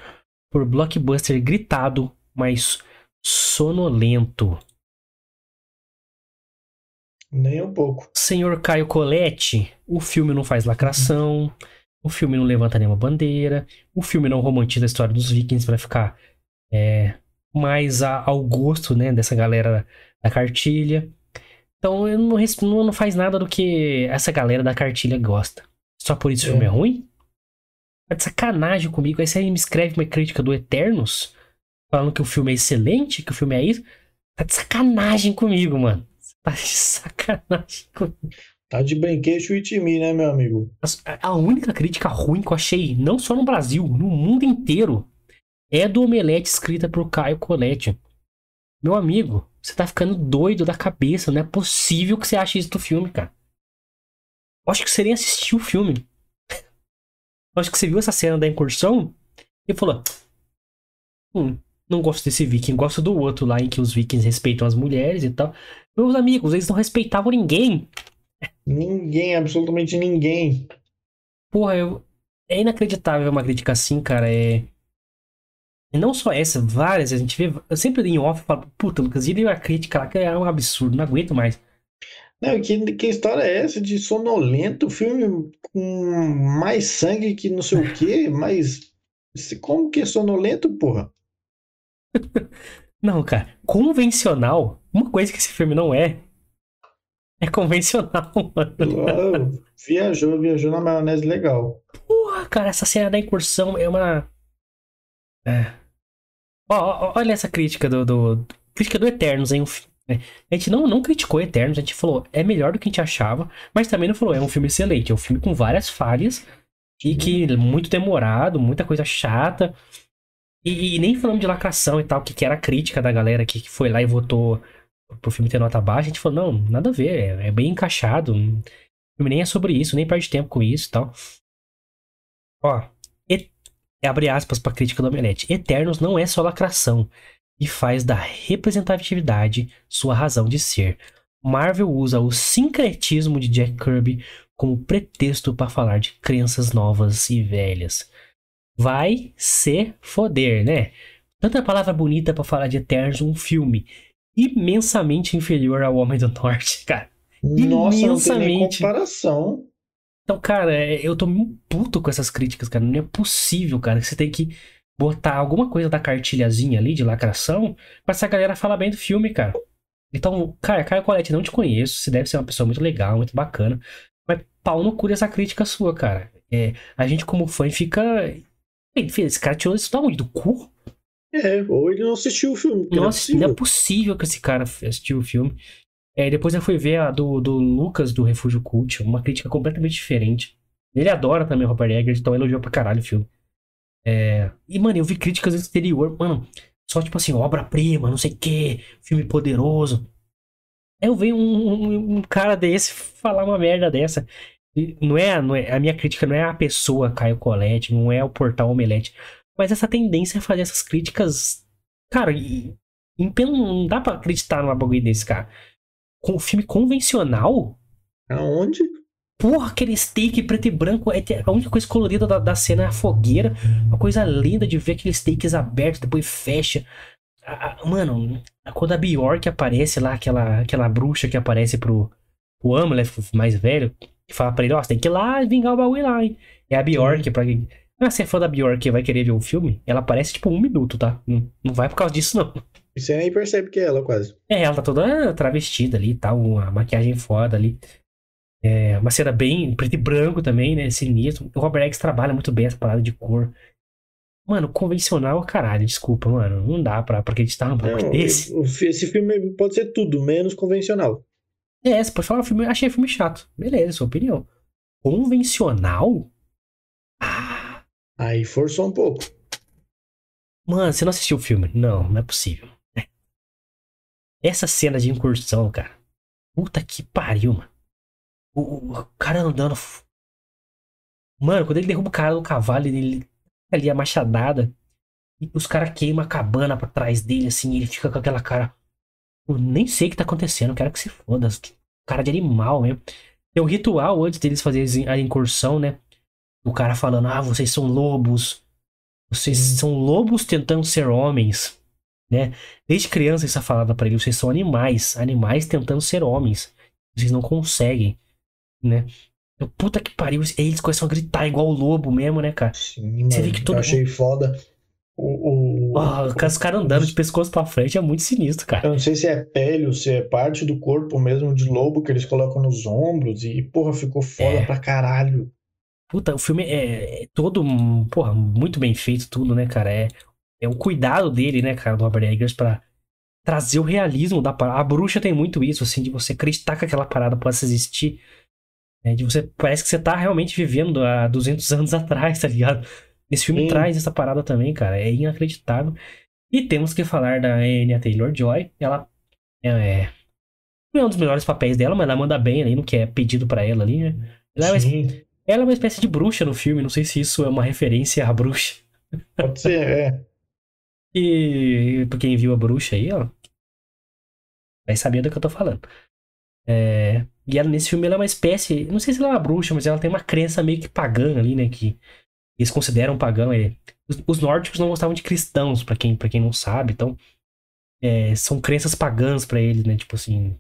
por blockbuster gritado, mas sonolento. Nem um pouco. Senhor Caio Colette, o filme não faz lacração, o filme não levanta nenhuma bandeira, o filme não romantiza a história dos vikings para ficar é, mais a, ao gosto né, dessa galera da cartilha. Então eu não, não, faz nada do que essa galera da cartilha gosta. Só por isso o filme é, é ruim? Tá de sacanagem comigo. Aí você me escreve uma crítica do Eternos, falando que o filme é excelente, que o filme é isso. Tá de sacanagem comigo, mano. Tá de sacanagem comigo. Tá de brinquedo with me, né, meu amigo? A única crítica ruim que eu achei, não só no Brasil, no mundo inteiro, é do Omelete escrita por Caio Colette. Meu amigo, você tá ficando doido da cabeça. Não é possível que você ache isso do filme, cara. Eu acho que você nem assistiu o filme. Eu acho que você viu essa cena da incursão e falou: Hum, não gosto desse viking, gosto do outro lá em que os vikings respeitam as mulheres e tal. Meus amigos, eles não respeitavam ninguém. Ninguém, absolutamente ninguém. Porra, eu... é inacreditável uma crítica assim, cara. É. E não só essa, várias a gente vê. Eu sempre em off falo, puta, Lucas, e a crítica lá que é um absurdo, não aguento mais. Não, que, que história é essa de sonolento? Filme com mais sangue que não sei o quê, mas. Como que é sonolento, porra? Não, cara, convencional, uma coisa que esse filme não é, é convencional, mano. viajou, viajou na maionese legal. Porra, cara, essa cena da incursão é uma. É. Ó, ó olha essa crítica do, do. Crítica do Eternos, hein? A gente não, não criticou Eternos, a gente falou é melhor do que a gente achava, mas também não falou é um filme excelente, é um filme com várias falhas e que muito demorado, muita coisa chata. E, e nem falando de lacração e tal, que, que era a crítica da galera que, que foi lá e votou pro filme ter nota baixa, a gente falou, não, nada a ver, é, é bem encaixado. O filme nem é sobre isso, nem perde tempo com isso e tal. Ó, e, abre aspas pra crítica do Omelete. Eternos não é só lacração e faz da representatividade sua razão de ser. Marvel usa o sincretismo de Jack Kirby como pretexto para falar de crenças novas e velhas. Vai se foder, né? Tanta palavra bonita para falar de Eternos, um filme imensamente inferior ao Homem do Norte, cara. Nossa, imensamente. não tem comparação. Então, cara, eu tô muito puto com essas críticas, cara. Não é possível, cara. Você tem que botar alguma coisa da cartilhazinha ali de lacração pra essa galera falar bem do filme, cara. Então, cara, Caio Colette, não te conheço. Você deve ser uma pessoa muito legal, muito bacana. Mas pau no cu dessa crítica sua, cara. É, a gente, como fã, fica. Esse cara tirou isso da onde? Do cu? É, ou ele não assistiu o filme. Não, não, é não é possível que esse cara assistiu o filme. É, depois eu fui ver a do, do Lucas do Refúgio Cult, uma crítica completamente diferente. Ele adora também o Robert Eggers, então elogiou pra caralho o filme. É... E, mano, eu vi críticas do exterior, mano, só tipo assim, obra-prima, não sei o quê, filme poderoso. Aí eu vejo um, um, um, cara desse falar uma merda dessa. Não é, não é, a minha crítica não é a pessoa Caio Colette, não é o portal Omelete, mas essa tendência a fazer essas críticas. Cara, e, e não dá pra acreditar numa bagulho desse, cara. Com o filme convencional. Aonde? Porra, aquele steak preto e branco. É a única coisa colorida da, da cena é a fogueira. Uma coisa linda de ver aqueles steaks abertos, depois fecha. A, a, mano, quando a Bjork aparece lá, aquela, aquela bruxa que aparece pro, pro Amulet mais velho, que fala pra ele, ó, oh, você tem que ir lá e vingar o bagulho lá, hein? É a Bjork, pra. Ah, se é fã da Bjork e vai querer ver o filme, ela aparece tipo um minuto, tá? Não, não vai por causa disso, não. E você nem percebe que é ela, quase. É, ela tá toda travestida ali e tal, uma maquiagem foda ali. É, uma cena bem preto e branco também, né? Sinistro. O Robert Eggs trabalha muito bem essa parada de cor. Mano, convencional, caralho, desculpa, mano. Não dá pra, pra acreditar num bagulho desse. esse filme pode ser tudo, menos convencional. É, você pode falar, filme, achei filme chato. Beleza, sua opinião. Convencional? Ah, Aí forçou um pouco. mano, você não assistiu o filme? Não, não é possível. Essa cena de incursão, cara. Puta que pariu, mano. O, o- cara andando. Mano, quando ele derruba o cara do cavalo, ele ali a machadada. E os caras queimam a cabana pra trás dele, assim, e ele fica com aquela cara. Eu nem sei o que tá acontecendo, quero que se foda. Cara de animal mesmo. Tem um ritual antes deles fazerem a incursão, né? O cara falando, ah, vocês são lobos. Vocês são lobos tentando ser homens. Né? Desde criança isso é falado pra ele, vocês são animais. Animais tentando ser homens. Vocês não conseguem. Né? Eu, puta que pariu. Eles começam a gritar igual o lobo mesmo, né, cara? Sim, Você mano. vê que todo Eu achei foda. O, o- Ah, os caras andando de pescoço pra frente é muito sinistro, cara. Eu não sei se é pele ou se é parte do corpo mesmo de lobo que eles colocam nos ombros. E, porra, ficou foda É. pra caralho. Puta, o filme é, é todo, porra, muito bem feito tudo, né, cara? É, é o cuidado dele, né, cara, do Robert Eggers pra trazer o realismo da parada. A bruxa tem muito isso, assim, de você acreditar que aquela parada possa existir. né, de você, parece que você tá realmente vivendo há 200 anos atrás, tá ligado? Esse filme Sim. traz essa parada também, cara. É inacreditável. E temos que falar da Anya Taylor-Joy. Ela é, não é um dos melhores papéis dela, mas ela manda bem ali no que é pedido pra ela ali, né? Ela é uma Sim, ela é uma espécie de bruxa no filme, não sei se isso é uma referência à bruxa. pode ser, é. E pra quem viu a bruxa aí, ó, vai saber do que eu tô falando. É, e ela, nesse filme ela é uma espécie, não sei se ela é uma bruxa, mas ela tem uma crença meio que pagã ali, né, que eles consideram pagão. É, os, os nórdicos não gostavam de cristãos, pra quem, pra quem não sabe, então é, são crenças pagãs pra eles, né, tipo assim...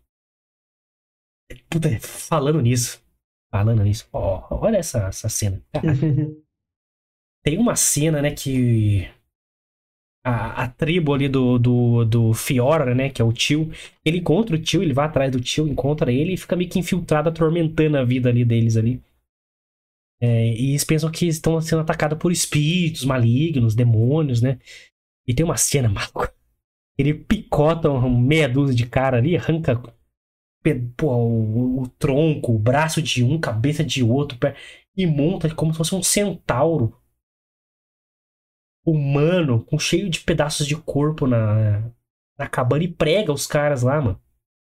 Puta, falando nisso, falando nisso, ó, olha essa, essa cena. Tem uma cena, né, que a, a tribo ali do, do, do Fiora, né, que é o tio, ele encontra o tio, ele vai atrás do tio, encontra ele e fica meio que infiltrado, atormentando a vida ali deles ali. É, e eles pensam que estão sendo atacados por espíritos malignos, demônios, né? E tem uma cena maluca. Ele picota meia dúzia de cara ali, arranca pô, o, o tronco, o braço de um, cabeça de outro, e monta como se fosse um centauro humano, com cheio de pedaços de corpo na, na cabana e prega os caras lá, mano.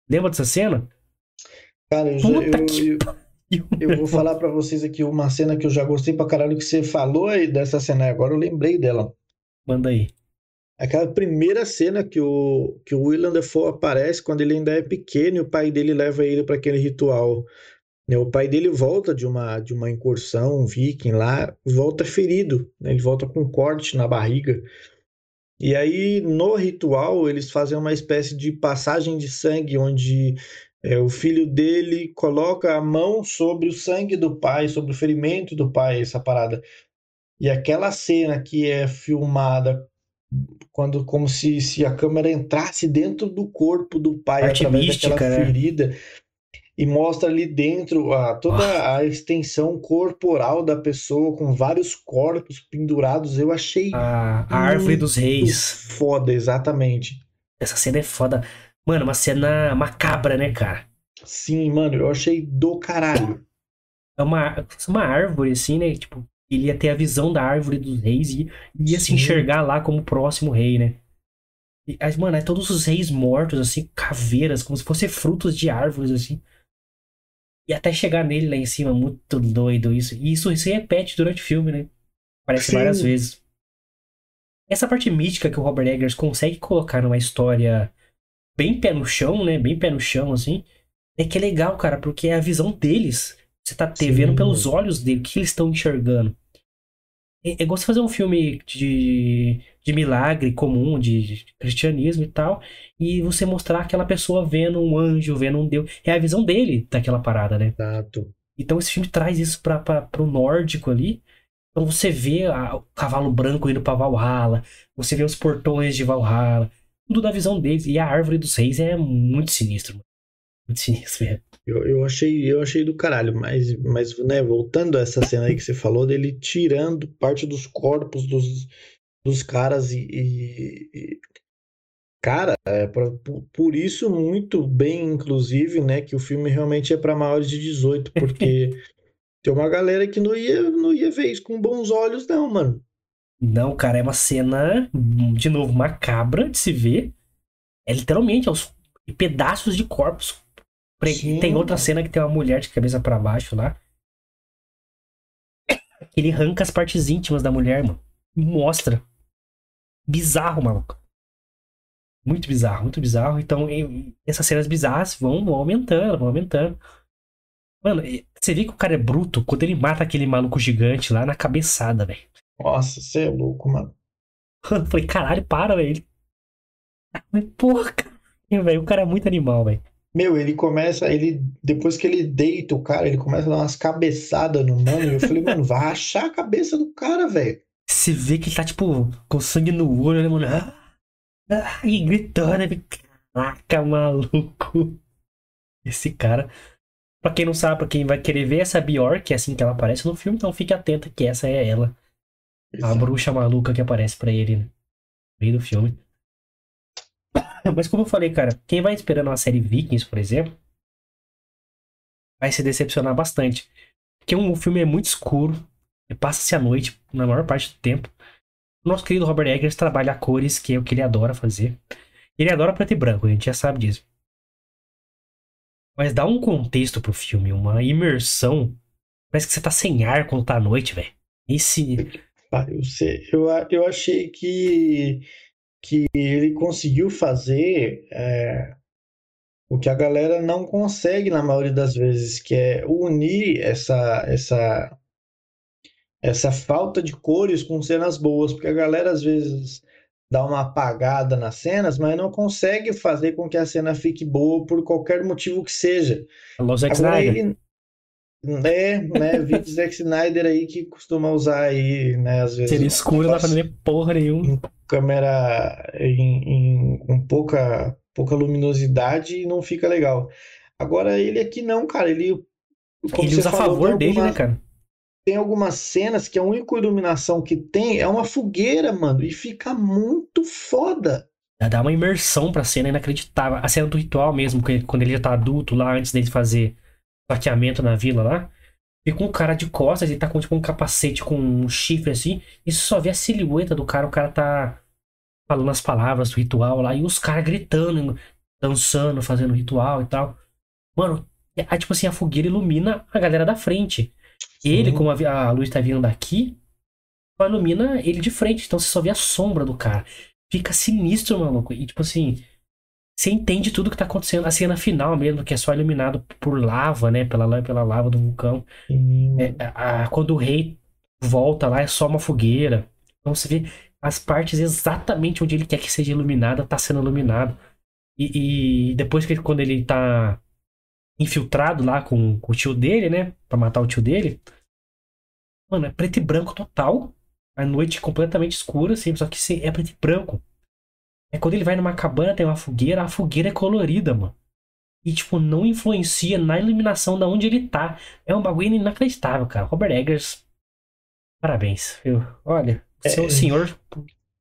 Lembra dessa cena? Cara, Puta eu- que eu- eu vou falar pra vocês aqui uma cena que eu já gostei pra caralho que você falou aí dessa cena, agora eu lembrei dela. Manda aí. Aquela primeira cena que o, que o Willem Dafoe aparece quando ele ainda é pequeno e o pai dele leva ele para aquele ritual. né? O pai dele volta de uma, de uma incursão viking lá, volta ferido, né? Ele volta com um corte na barriga. E aí, no ritual, eles fazem uma espécie de passagem de sangue, onde é, o filho dele coloca a mão sobre o sangue do pai, sobre o ferimento do pai, essa parada. E aquela cena que é filmada quando como se, se a câmera entrasse dentro do corpo do pai Arte através mística, daquela né? ferida e mostra ali dentro a, toda a extensão corporal da pessoa com vários corpos pendurados. Eu achei A, a Árvore dos Reis. foda, exatamente. Essa cena é foda. Mano, uma cena macabra, né, cara? Sim, mano, eu achei do caralho. É uma, uma árvore, assim, né? Tipo, ele ia ter a visão da árvore dos reis e ia se Sim. enxergar lá como o próximo rei, né? E, aí, mano, é todos os reis mortos, assim, caveiras, como se fossem frutos de árvores, assim. E até chegar nele lá em cima, muito doido isso. E isso se repete durante o filme, né? Parece Sim. várias vezes. Essa parte mística que o Robert Eggers consegue colocar numa história bem pé no chão, né? Bem pé no chão, assim. É que é legal, cara, porque é a visão deles. Você tá te Sim. vendo pelos olhos dele, o que eles estão enxergando. É, é igual você fazer um filme de, de milagre comum, de cristianismo e tal, e você mostrar aquela pessoa vendo um anjo, vendo um Deus. É a visão dele daquela parada, né? Exato. Então esse filme traz isso para pro nórdico ali. Então você vê a- o cavalo branco indo pra Valhalla, você vê os portões de Valhalla, tudo da visão deles. E a árvore dos reis é muito sinistro, mano. Muito sinistro mesmo. Eu, eu achei, eu achei do caralho, mas, mas né, voltando a essa cena aí que você falou, dele tirando parte dos corpos dos, dos caras e, e- e- cara, é pra- por, por isso muito bem, inclusive, né, que o filme realmente é para maiores de 18, porque tem uma galera que não ia, não ia ver isso com bons olhos, não, mano. Não, cara, é uma cena, de novo, macabra de se ver. É literalmente aos pedaços de corpos. Sim. Tem outra cena que tem uma mulher de cabeça pra baixo lá. Ele arranca as partes íntimas da mulher, mano. Mostra. Bizarro, maluco. Muito bizarro, muito bizarro. Então, essas cenas bizarras vão, vão aumentando, vão aumentando. Mano, você vê que o cara é bruto quando ele mata aquele maluco gigante lá na cabeçada, velho. Nossa, você é louco, mano. Eu falei, caralho, para, velho. Mas, Porra, velho, o cara é muito animal, velho. Meu, ele começa, ele depois que ele deita o cara, ele começa a dar umas cabeçadas no mano, e eu falei, mano, vai rachar a cabeça do cara, velho. Você vê que ele tá, tipo, com sangue no olho, né, mano? Ah, ah, e gritando, né? Caraca, maluco. Esse cara. Pra quem não sabe, pra quem vai querer ver essa Bjork, é assim que ela aparece no filme, então fique atento que essa é ela. A bruxa maluca que aparece pra ele né? no meio do filme. Mas como eu falei, cara, quem vai esperando uma série Vikings, por exemplo, vai se decepcionar bastante. Porque um, o filme é muito escuro, e passa-se a noite na maior parte do tempo. O nosso querido Robert Eggers trabalha cores, que é o que ele adora fazer. Ele adora preto e branco, a gente já sabe disso. Mas dá um contexto pro filme, uma imersão. Parece que você tá sem ar quando tá à noite, velho. Esse. Ah, eu sei, eu, eu achei que, que ele conseguiu fazer é, o que a galera não consegue na maioria das vezes, que é unir essa, essa, essa falta de cores com cenas boas, porque a galera às vezes dá uma apagada nas cenas, mas não consegue fazer com que a cena fique boa por qualquer motivo que seja. Zack Agora Snyder. ele. É, né? Vídeo Zack Snyder aí que costuma usar aí, né? Às vezes. Seria escuro, não dá pra ver porra nenhuma. câmera em, em- com pouca, pouca luminosidade e não fica legal. Agora ele aqui não, cara. Ele, como Ele você usa a falou, favor tem dele, né, algumas- cara? tem algumas cenas que a única iluminação que tem é uma fogueira, mano, e fica muito foda. Dá uma imersão pra cena inacreditável. A cena do ritual mesmo, quando ele já tá adulto lá, antes dele fazer saqueamento na vila lá. Fica um cara de costas, ele tá com tipo um capacete com um chifre assim, e você só vê a silhueta do cara, o cara tá falando as palavras do ritual lá, e os caras gritando, dançando, fazendo ritual e tal. Mano, é, tipo assim, a fogueira ilumina a galera da frente. Ele, Sim. como a, a luz tá vindo daqui, só ilumina ele de frente, então você só vê a sombra do cara. Fica sinistro, maluco. E tipo assim, você entende tudo que tá acontecendo. A cena final mesmo, que é só iluminado por lava, né? Pela, la- pela lava do vulcão. É, a- a- quando o rei volta lá, é só uma fogueira. Então você vê as partes exatamente onde ele quer que seja iluminada, tá sendo iluminado. E, e depois que quando ele tá infiltrado lá com, com o tio dele, né? Pra matar o tio dele. Mano, é preto e branco total. A noite completamente escura, assim, só que é preto e branco. É quando ele vai numa cabana, tem uma fogueira, a fogueira é colorida, mano. E, tipo, não influencia na iluminação da onde ele tá. É um bagulho inacreditável, cara. Robert Eggers, parabéns. Eu, olha, o seu É. senhor.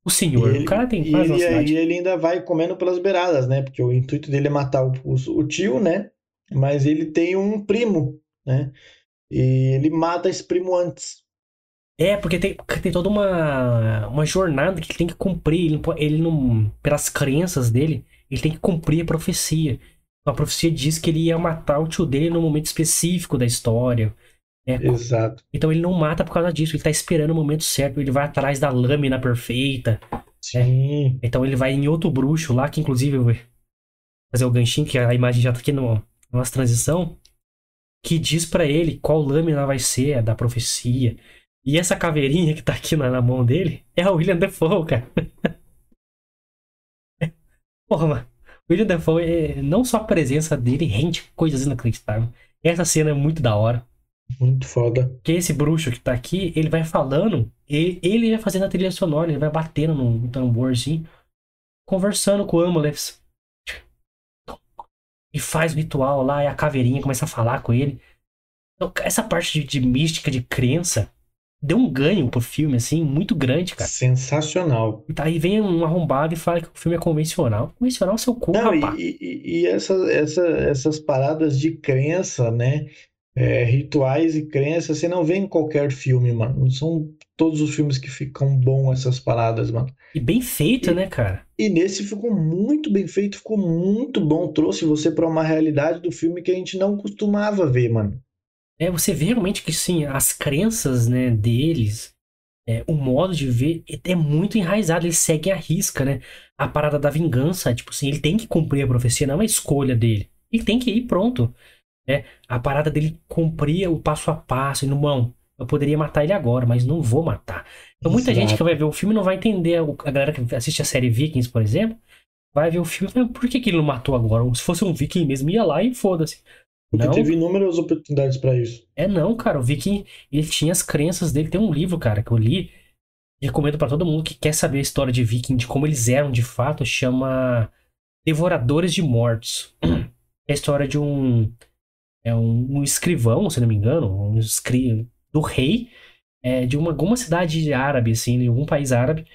O senhor. E o cara tem quase uma ele, cidade. e ele ainda vai comendo pelas beiradas, né? Porque o intuito dele é matar o, o- o tio, né? Mas ele tem um primo, né? E ele mata esse primo antes. É, porque tem, tem toda uma, uma jornada que ele tem que cumprir. Ele, ele não. Pelas crenças dele, ele tem que cumprir a profecia. A profecia diz que ele ia matar o tio dele num momento específico da história. É, Exato. então ele não mata por causa disso, ele tá esperando o momento certo, ele vai atrás da lâmina perfeita. Sim. Então ele vai em outro bruxo lá, que inclusive eu vou fazer o ganchinho, que a imagem já tá aqui no nossa transição, que diz pra ele qual lâmina vai ser a da profecia. E essa caveirinha que tá aqui na, na mão dele é o William Defoe, cara. Porra, mano. William Defoe, é, não só a presença dele rende coisas inacreditáveis. Essa cena é muito da hora. Muito foda. Que esse bruxo que tá aqui, ele vai falando, ele, ele vai fazendo a trilha sonora, ele vai batendo num tambor assim, conversando com o Amulets. E faz o ritual lá, e a caveirinha começa a falar com ele. Então, essa parte de, de mística, de crença, deu um ganho pro filme, assim, muito grande, cara. Sensacional. Aí vem um arrombado e fala que o filme é convencional. Convencional é seu cu, Não, rapaz. E, e, e essa, essa, essas paradas de crença, né? É, rituais e crenças, você não vê em qualquer filme, mano. Não são todos os filmes que ficam bom essas paradas, mano. E bem feito, e, né, cara? E nesse ficou muito bem feito, ficou muito bom. Trouxe você para uma realidade do filme que a gente não costumava ver, mano. É, você vê realmente que sim, as crenças, né, deles, é, o modo de ver é muito enraizado, eles seguem a risca, né? A parada da vingança, tipo assim, ele tem que cumprir a profecia, não é uma escolha dele. Ele tem que ir pronto. Né? A parada dele cumprir o passo a passo, e não, eu poderia matar ele agora, mas não vou matar. Então muita Exato. gente que vai ver o filme não vai entender, a galera que assiste a série Vikings, por exemplo, vai ver o filme e fala, por que, que ele não matou agora? Se fosse um Viking mesmo, ia lá e foda-se. Porque não. teve inúmeras oportunidades para isso. É não, cara. O Viking, ele tinha as crenças dele. Tem um livro, cara, que eu li. Recomendo para todo mundo que quer saber a história de Viking, de como eles eram de fato. Chama Devoradores de Mortos. É a história de um. É um, um escrivão, se não me engano, um escri do rei é, de uma, alguma cidade árabe, assim, de algum país árabe,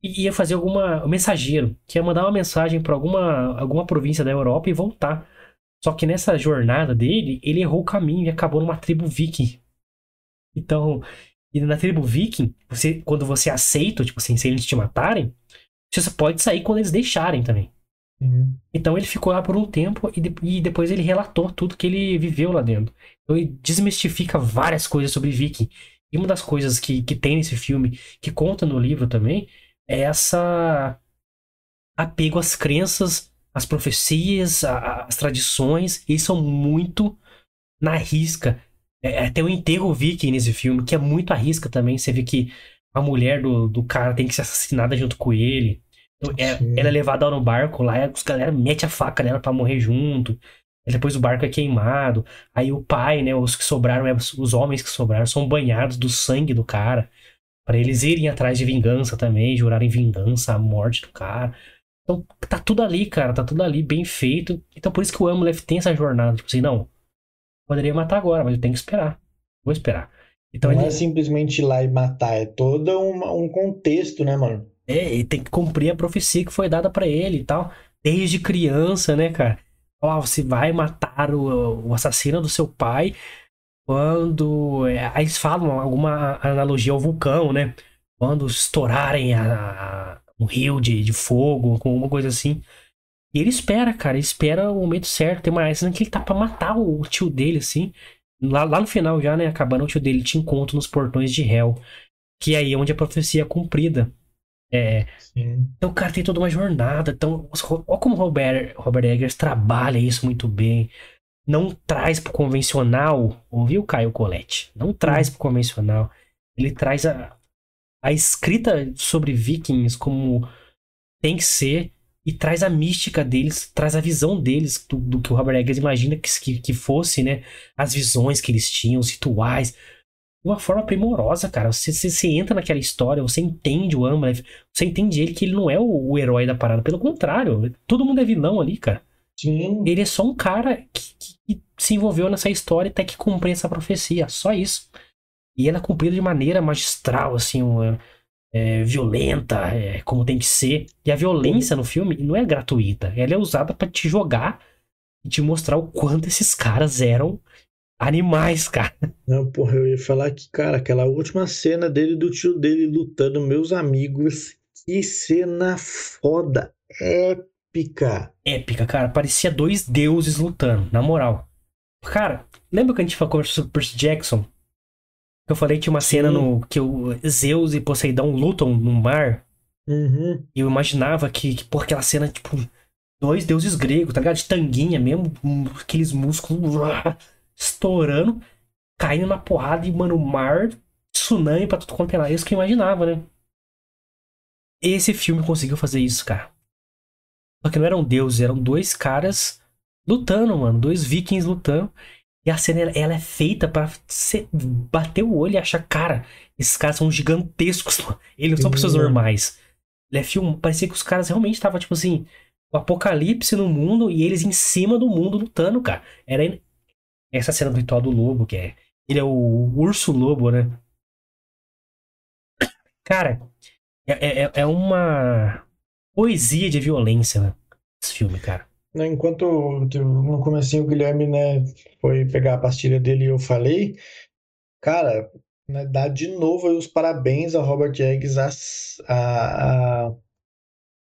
e ia fazer alguma. Um mensageiro, que ia mandar uma mensagem para alguma, alguma província da Europa e voltar. Só que nessa jornada dele, ele errou o caminho e acabou numa tribo viking. Então, e na tribo viking, você, quando você aceita, tipo assim, se eles te matarem, você só pode sair quando eles deixarem também. Uhum. Então ele ficou lá por um tempo e, de, e, depois ele relatou tudo que ele viveu lá dentro. Então ele desmistifica várias coisas sobre viking. E uma das coisas que, que tem nesse filme, que conta no livro também, é essa apego às crenças as profecias, a, as tradições, eles são muito na risca. É, é, tem o enterro viking nesse filme, que é muito à risca também. Você vê que a mulher do, do cara tem que ser assassinada junto com ele. Então, é, ela é levada no barco lá, e os galera mete a faca nela para morrer junto. Depois o barco é queimado. Aí o pai, né, os que sobraram, é, os homens que sobraram, são banhados do sangue do cara. para eles irem atrás de vingança também, jurarem vingança, a morte do cara. Então tá tudo ali, cara, tá tudo ali, bem feito. Então por isso que o Amleth tem essa jornada, tipo assim, não, poderia matar agora, mas eu tenho que esperar. Vou esperar. Então não ele... é simplesmente ir lá e matar, é todo uma, um contexto, né, mano? É, ele tem que cumprir a profecia que foi dada para ele e tal, desde criança, né, cara? Ó, você vai matar o, o assassino do seu pai quando. É, aí eles falam alguma analogia ao vulcão, né? Quando estourarem a, um rio de, de fogo, com alguma coisa assim. E ele espera, cara, ele espera o momento certo. Tem uma cena que ele tá pra matar o, o tio dele, assim. Lá, lá no final já, né, acabando, o tio dele te encontra nos portões de Hell. Que é aí onde a profecia é cumprida. É. Sim. Então, cara, tem toda uma jornada. Então, olha como o Robert, Robert Eggers trabalha isso muito bem. Não traz pro convencional, ouviu, Caio Colette? Não traz pro convencional. Ele traz a, a escrita sobre vikings como tem que ser e traz a mística deles, traz a visão deles do, do que o Robert Eggers imagina que, que, fosse, né? As visões que eles tinham, os rituais. De uma forma primorosa, cara. Você, você, você entra naquela história, você entende o Amleth, você entende ele que ele não é o, o, herói da parada. Pelo contrário, todo mundo é vilão ali, cara. Sim. Ele é só um cara que, que, que se envolveu nessa história tem que cumprir essa profecia. Só isso. E ela é cumprida de maneira magistral, assim, uma, é, violenta, é, como tem que ser. E a violência no filme não é gratuita. Ela é usada para te jogar e te mostrar o quanto esses caras eram animais, cara. Não, porra, eu ia falar que, cara, aquela última cena dele do tio dele lutando, meus amigos, que cena foda, épica. Épica, cara, parecia dois deuses lutando, na moral. Cara, lembra que a gente falou sobre Percy Jackson? Eu falei que tinha uma cena no que o Zeus e Poseidon lutam no mar. Uhum. E eu imaginava que, que, por aquela cena, tipo, dois deuses gregos, tá ligado? De tanguinha mesmo, aqueles músculos uah, estourando, caindo na porrada e, mano, o mar, tsunami pra tudo quanto é lá. É isso que eu imaginava, né? Esse filme conseguiu fazer isso, cara. Só que não eram deuses, eram dois caras lutando, mano. Dois vikings lutando. E a cena ela é feita para você bater o olho e achar, cara, esses caras são gigantescos. Eles não são pessoas normais. Ele é filme, parecia que os caras realmente estavam, tipo assim, o apocalipse no mundo e eles em cima do mundo lutando, cara. Era essa cena do ritual do lobo, que é. Ele é o urso lobo, né? Cara, é, é, é uma poesia de violência, né? Esse filme, cara. Enquanto no comecinho o Guilherme, né, foi pegar a pastilha dele e eu falei, cara, né, dá de novo os parabéns a Robert Eggs, a, a, a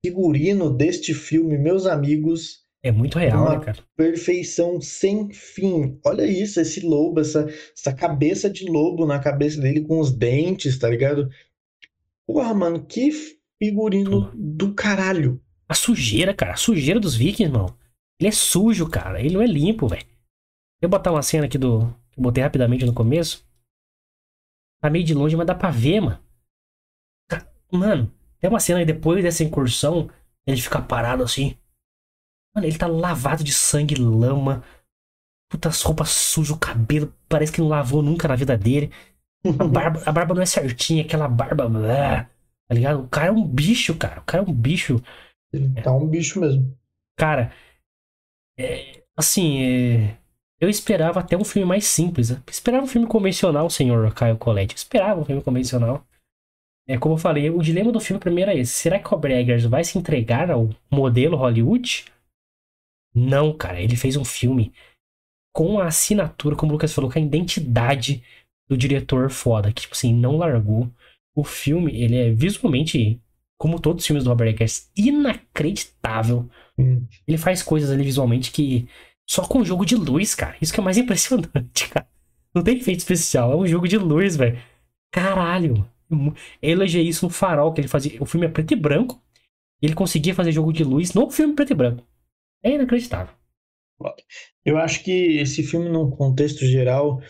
figurino deste filme, meus amigos. É muito real, uma né, cara? perfeição sem fim. Olha isso, esse lobo, essa, essa cabeça de lobo na cabeça dele com os dentes, tá ligado? Porra, mano, que figurino do caralho. A sujeira, cara. A sujeira dos vikings, mano. Ele é sujo, cara. Ele não é limpo, velho. Eu botar uma cena aqui do. Que eu botei rapidamente no começo. Tá meio de longe, mas dá pra ver, mano. Mano, tem uma cena aí depois dessa incursão. Ele fica parado assim. Mano, ele tá lavado de sangue, lama. Putas roupas sujas, o cabelo. Parece que não lavou nunca na vida dele. A barba, a barba não é certinha, aquela barba. Tá ligado? O cara é um bicho, cara. O cara é um bicho. Ele tá um bicho mesmo. Cara, é, assim, é, eu esperava até um filme mais simples. Né? Esperava um filme convencional, senhor Caio Colette. Esperava um filme convencional. É, como eu falei, o dilema do filme primeiro é esse. Será que o Eggers vai se entregar ao modelo Hollywood? Não, cara. Ele fez um filme com a assinatura, como o Lucas falou, com a identidade do diretor foda. Que, tipo assim, não largou. O filme, ele é visualmente como todos os filmes do Robert Eggers, inacreditável. Hum. Ele faz coisas ali visualmente que. Só com jogo de luz, cara. Isso que é mais impressionante, cara. Não tem efeito especial, é um jogo de luz, velho. Caralho. Eu elogiei isso no farol, que ele fazia. O filme é preto e branco. E ele conseguia fazer jogo de luz no filme preto e branco. É inacreditável. Eu acho que esse filme, num contexto geral,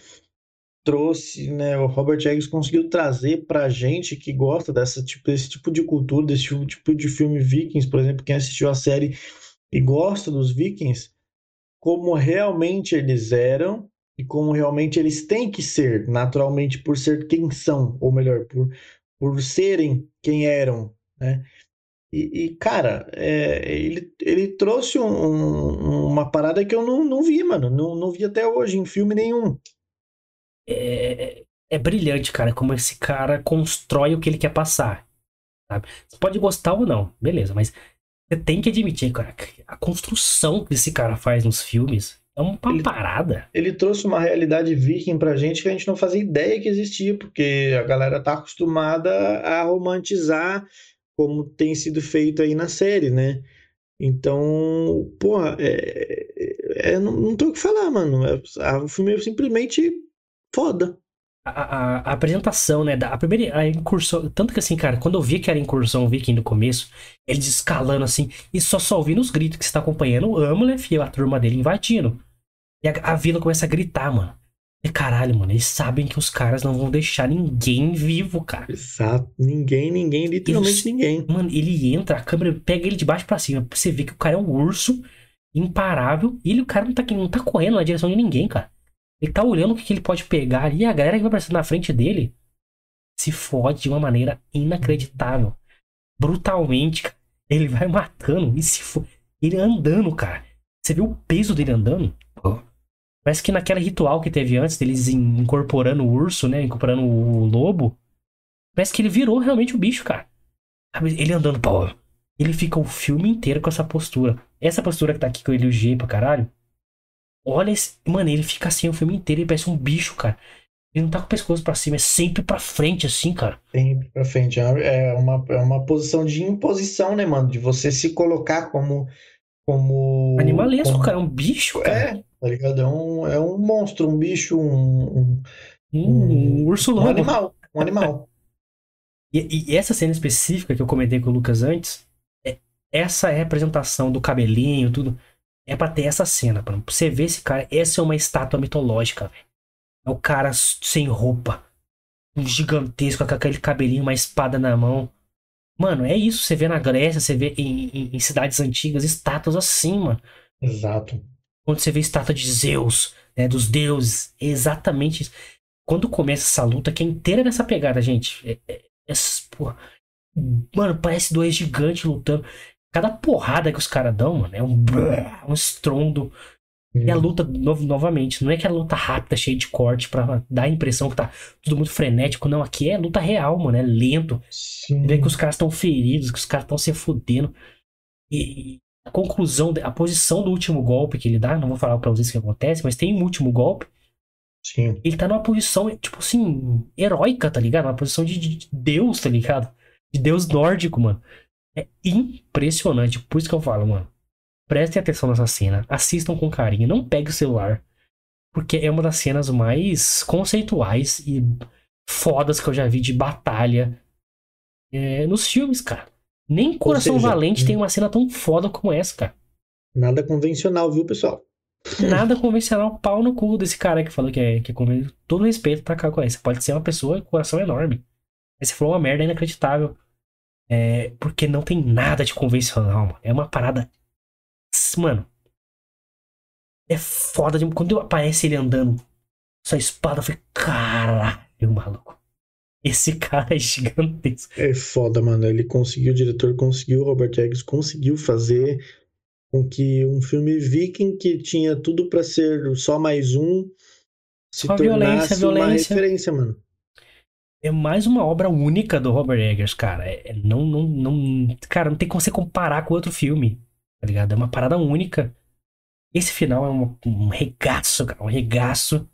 trouxe, né, o Robert Eggers conseguiu trazer pra gente que gosta dessa tipo, desse tipo de cultura, desse tipo, tipo de filme Vikings, por exemplo, quem assistiu a série e gosta dos Vikings, como realmente eles eram e como realmente eles têm que ser, naturalmente, por ser quem são, ou melhor, por, por serem quem eram, né? E, e cara, é, ele, ele trouxe um, um, uma parada que eu não, não vi, mano. Não, não vi até hoje em filme nenhum é, é brilhante, cara, como esse cara constrói o que ele quer passar. Sabe? Você pode gostar ou não, beleza, mas você tem que admitir, cara, a construção que esse cara faz nos filmes é uma ele, parada. Ele trouxe uma realidade viking pra gente que a gente não fazia ideia que existia, porque a galera tá acostumada a romantizar como tem sido feito aí na série, né? Então, porra, é, é, é não, não tem o que falar, mano. É, o filme é simplesmente foda. A, a, a, apresentação, né? Da, a primeira a incursão. Tanto que assim, cara, quando eu vi que era incursão viking no começo, eles escalando assim, e só só ouvindo os gritos que você tá acompanhando o Amleth e a turma dele invadindo. E a, a vila começa a gritar, mano. E caralho, mano, eles sabem que os caras não vão deixar ninguém vivo, cara. Exato. Ninguém, ninguém, literalmente eles, ninguém. Mano, ele entra, a câmera pega ele de baixo para cima. Você ver que o cara é um urso imparável. E ele, o cara não tá, não tá correndo na direção de ninguém, cara. Ele tá olhando o que, ele pode pegar e a galera que vai aparecendo na frente dele se fode de uma maneira inacreditável. Brutalmente, cara. Ele vai matando e se fode. Ele andando, cara. Você viu o peso dele andando? Parece que naquela ritual que teve antes, deles incorporando o urso, né? Incorporando o lobo. Parece que ele virou realmente o bicho, cara. Ele andando, pô. Ele fica o filme inteiro com essa postura. Essa postura que tá aqui com ele o G pra caralho. Olha esse. Mano, ele fica assim o filme inteiro, ele parece um bicho, cara. Ele não tá com o pescoço pra cima, é sempre pra frente, assim, cara. Sempre pra frente. É, é uma, é uma posição de imposição, né, mano? De você se colocar como. como Animalesco, como... cara. É um bicho, cara. É, tá ligado? É um, é um monstro, um bicho, um. Um, um, um urso lobo. Um animal. Um animal. e, e, essa cena específica que eu comentei com o Lucas antes, é, essa é a representação do cabelinho, tudo é pra ter essa cena, pra você ver esse cara. Essa é uma estátua mitológica, velho. É o cara sem roupa. Um gigantesco com aquele cabelinho, uma espada na mão. Mano, é isso. Você vê na Grécia, você vê em, em, em cidades antigas, estátuas assim, mano. Exato. Quando você vê estátua de Zeus, né, dos deuses, é exatamente isso. Quando começa essa luta, que é inteira nessa pegada, gente. É, é, é, porra, mano, parece dois gigantes lutando. Cada porrada que os caras dão, mano, é um, um estrondo. E a luta, no, novamente, não é que a luta rápida, cheia de corte, pra dar a impressão que tá tudo muito frenético. Não, aqui é luta real, mano. É lento. Sim. Vê que os caras estão feridos, que os caras estão se fudendo. E, a conclusão, a posição do último golpe que ele dá, não vou falar pra vocês o que acontece, mas tem um último golpe. Sim. Ele tá numa posição, tipo assim, heróica, tá ligado? Uma posição de, de Deus, tá ligado? De Deus nórdico, mano. É impressionante. Por isso que eu falo, mano. Prestem atenção nessa cena. Assistam com carinho. Não pegue o celular. Porque é uma das cenas mais conceituais e fodas que eu já vi de batalha é, nos filmes, cara. Nem Coração seja, Valente hum. tem uma cena tão foda como essa, cara. Nada convencional, viu, pessoal? Nada convencional, pau no cu desse cara que falou que é, que é Todo respeito pra cá com esse. Pode ser uma pessoa com coração enorme. Mas você falou uma merda inacreditável. É, porque não tem nada de convencional, mano. É uma parada. Mano. É foda de. Quando aparece ele andando, sua espada, eu falei, caralho, maluco. Esse cara é gigantesco. É foda, mano. Ele conseguiu, o diretor conseguiu, o Robert Eggers conseguiu fazer com que um filme viking que tinha tudo pra ser só mais um se Só tornasse violência, uma violência. referência, mano. É mais uma obra única do Robert Eggers, cara. É, não, não, não. Cara, não tem como você comparar com outro filme. Tá ligado? É uma parada única. Esse final é um, um regaço, cara. Um regaço.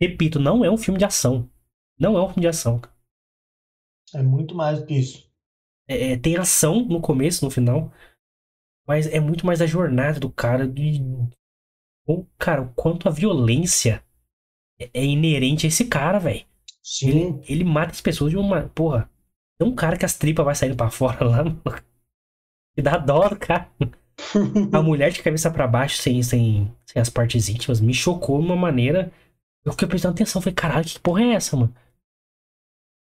Repito, não é um filme de ação. Não é um filme de ação. cara. É muito mais do que isso. É, é, tem ação no começo, no final. Mas é muito mais a jornada do cara. De, cara, o quanto a violência é, é inerente a esse cara, velho. Sim. Ele, ele mata as pessoas de uma. Porra. Tem um cara que as tripas vai saindo pra fora lá. mano. E dá dó, cara. A mulher de cabeça pra baixo, sem, sem, sem as partes íntimas, me chocou de uma maneira. Eu fiquei prestando atenção. Falei, caralho, que porra é essa, mano?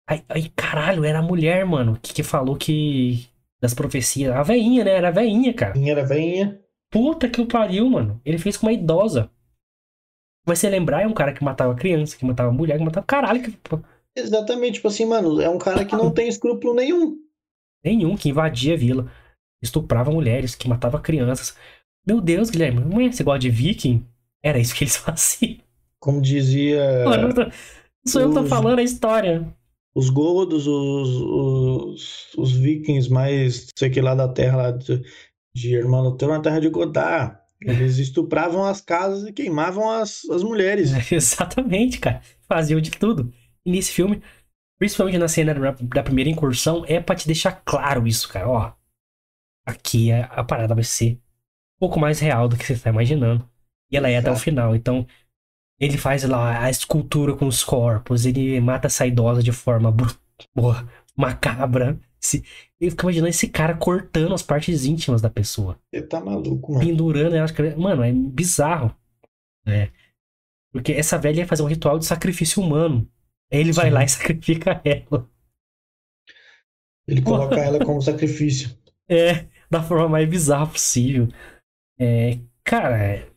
Aí, aí caralho, era a mulher, mano, que, que falou que. Das profecias. A veinha, né? Era a veinha, cara. Era veinha? Puta que o pariu, mano. Ele fez com uma idosa. Vai se lembrar, é um cara que matava criança, que matava mulher, que matava. Caralho, que. Exatamente, tipo assim, mano, é um cara que não tem escrúpulo nenhum. Nenhum que invadia a vila, estuprava mulheres, que matava crianças. Meu Deus, Guilherme, não é esse igual de viking? Era isso que eles faziam. Como dizia Mano, tô- sou eu que tô os- falando a história. os godos, os, os, os vikings mais, sei que lá da terra lá de, de Hermano Teu, na terra de Godá. Eles estupravam as casas e queimavam as, as mulheres. Exatamente, cara. Faziam de tudo. E nesse filme, principalmente na cena da, primeira incursão, é pra te deixar claro isso, cara. Ó, aqui a, a parada vai ser um pouco mais real do que você tá imaginando. E ela é até o Exato. final. Então, ele faz lá a escultura com os corpos, ele mata essa idosa de forma macabra. Se, eu fico imaginando esse cara cortando as partes íntimas da pessoa Você tá maluco, mano. pendurando elas. Mano, é bizarro. É. Porque essa velha ia fazer um ritual de sacrifício humano. Aí ele vai Sim. lá e sacrifica ela. Ele coloca ela como sacrifício. É, da forma mais bizarra possível. É, cara, é,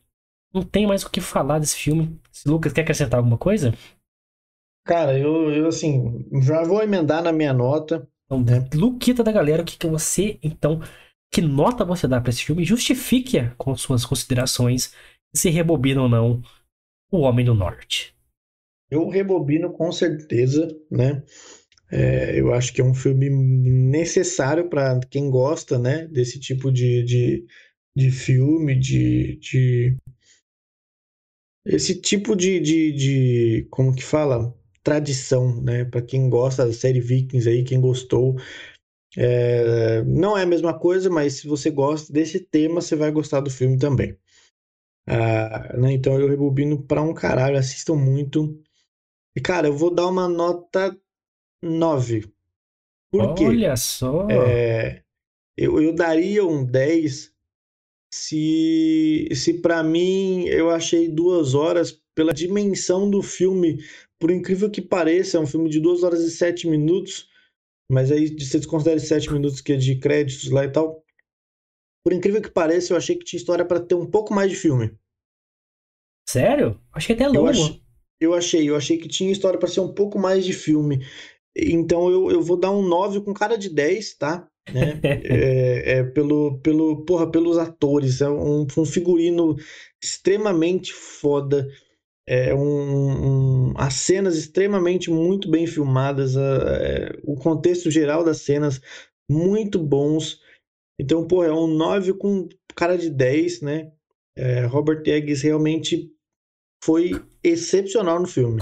não tem mais o que falar desse filme. Se Lucas quer acrescentar alguma coisa? Cara, eu, eu assim, já vou emendar na minha nota. Então, Luquita da galera, o que, que você, então, que nota você dá pra esse filme? Justifique-a com suas considerações, se rebobina ou não, O Homem do Norte. Eu rebobino com certeza, né? É, eu acho que é um filme necessário para quem gosta, né? Desse tipo de, de, de filme, de, de... Esse tipo de, de, de... Como que fala? Tradição, né? Para quem gosta da série Vikings aí, quem gostou. É, não é a mesma coisa, mas se você gosta desse tema, você vai gostar do filme também. Ah, né? Então eu rebobino para um caralho, assistam muito. E, cara, eu vou dar uma nota 9. Por quê? Olha só. É, eu, eu daria um 10 se, se para mim eu achei duas horas pela dimensão do filme. Por incrível que pareça, é um filme de 2 horas e 7 minutos, mas aí você desconsidera 7 minutos que é de créditos lá e tal. Por incrível que pareça, eu achei que tinha história para ter um pouco mais de filme. Sério? Achei até Eu, longo. ach- eu achei, eu achei que tinha história para ser um pouco mais de filme. Então eu, eu vou dar um 9 com cara de 10, tá? né? é, é, pelo, pelo, porra, pelos atores. É um, um figurino extremamente foda. É um, um, as cenas extremamente muito bem filmadas, é, o contexto geral das cenas muito bons. Então, pô, é um 9 com cara de 10, né? É, Robert Eggers realmente foi excepcional no filme.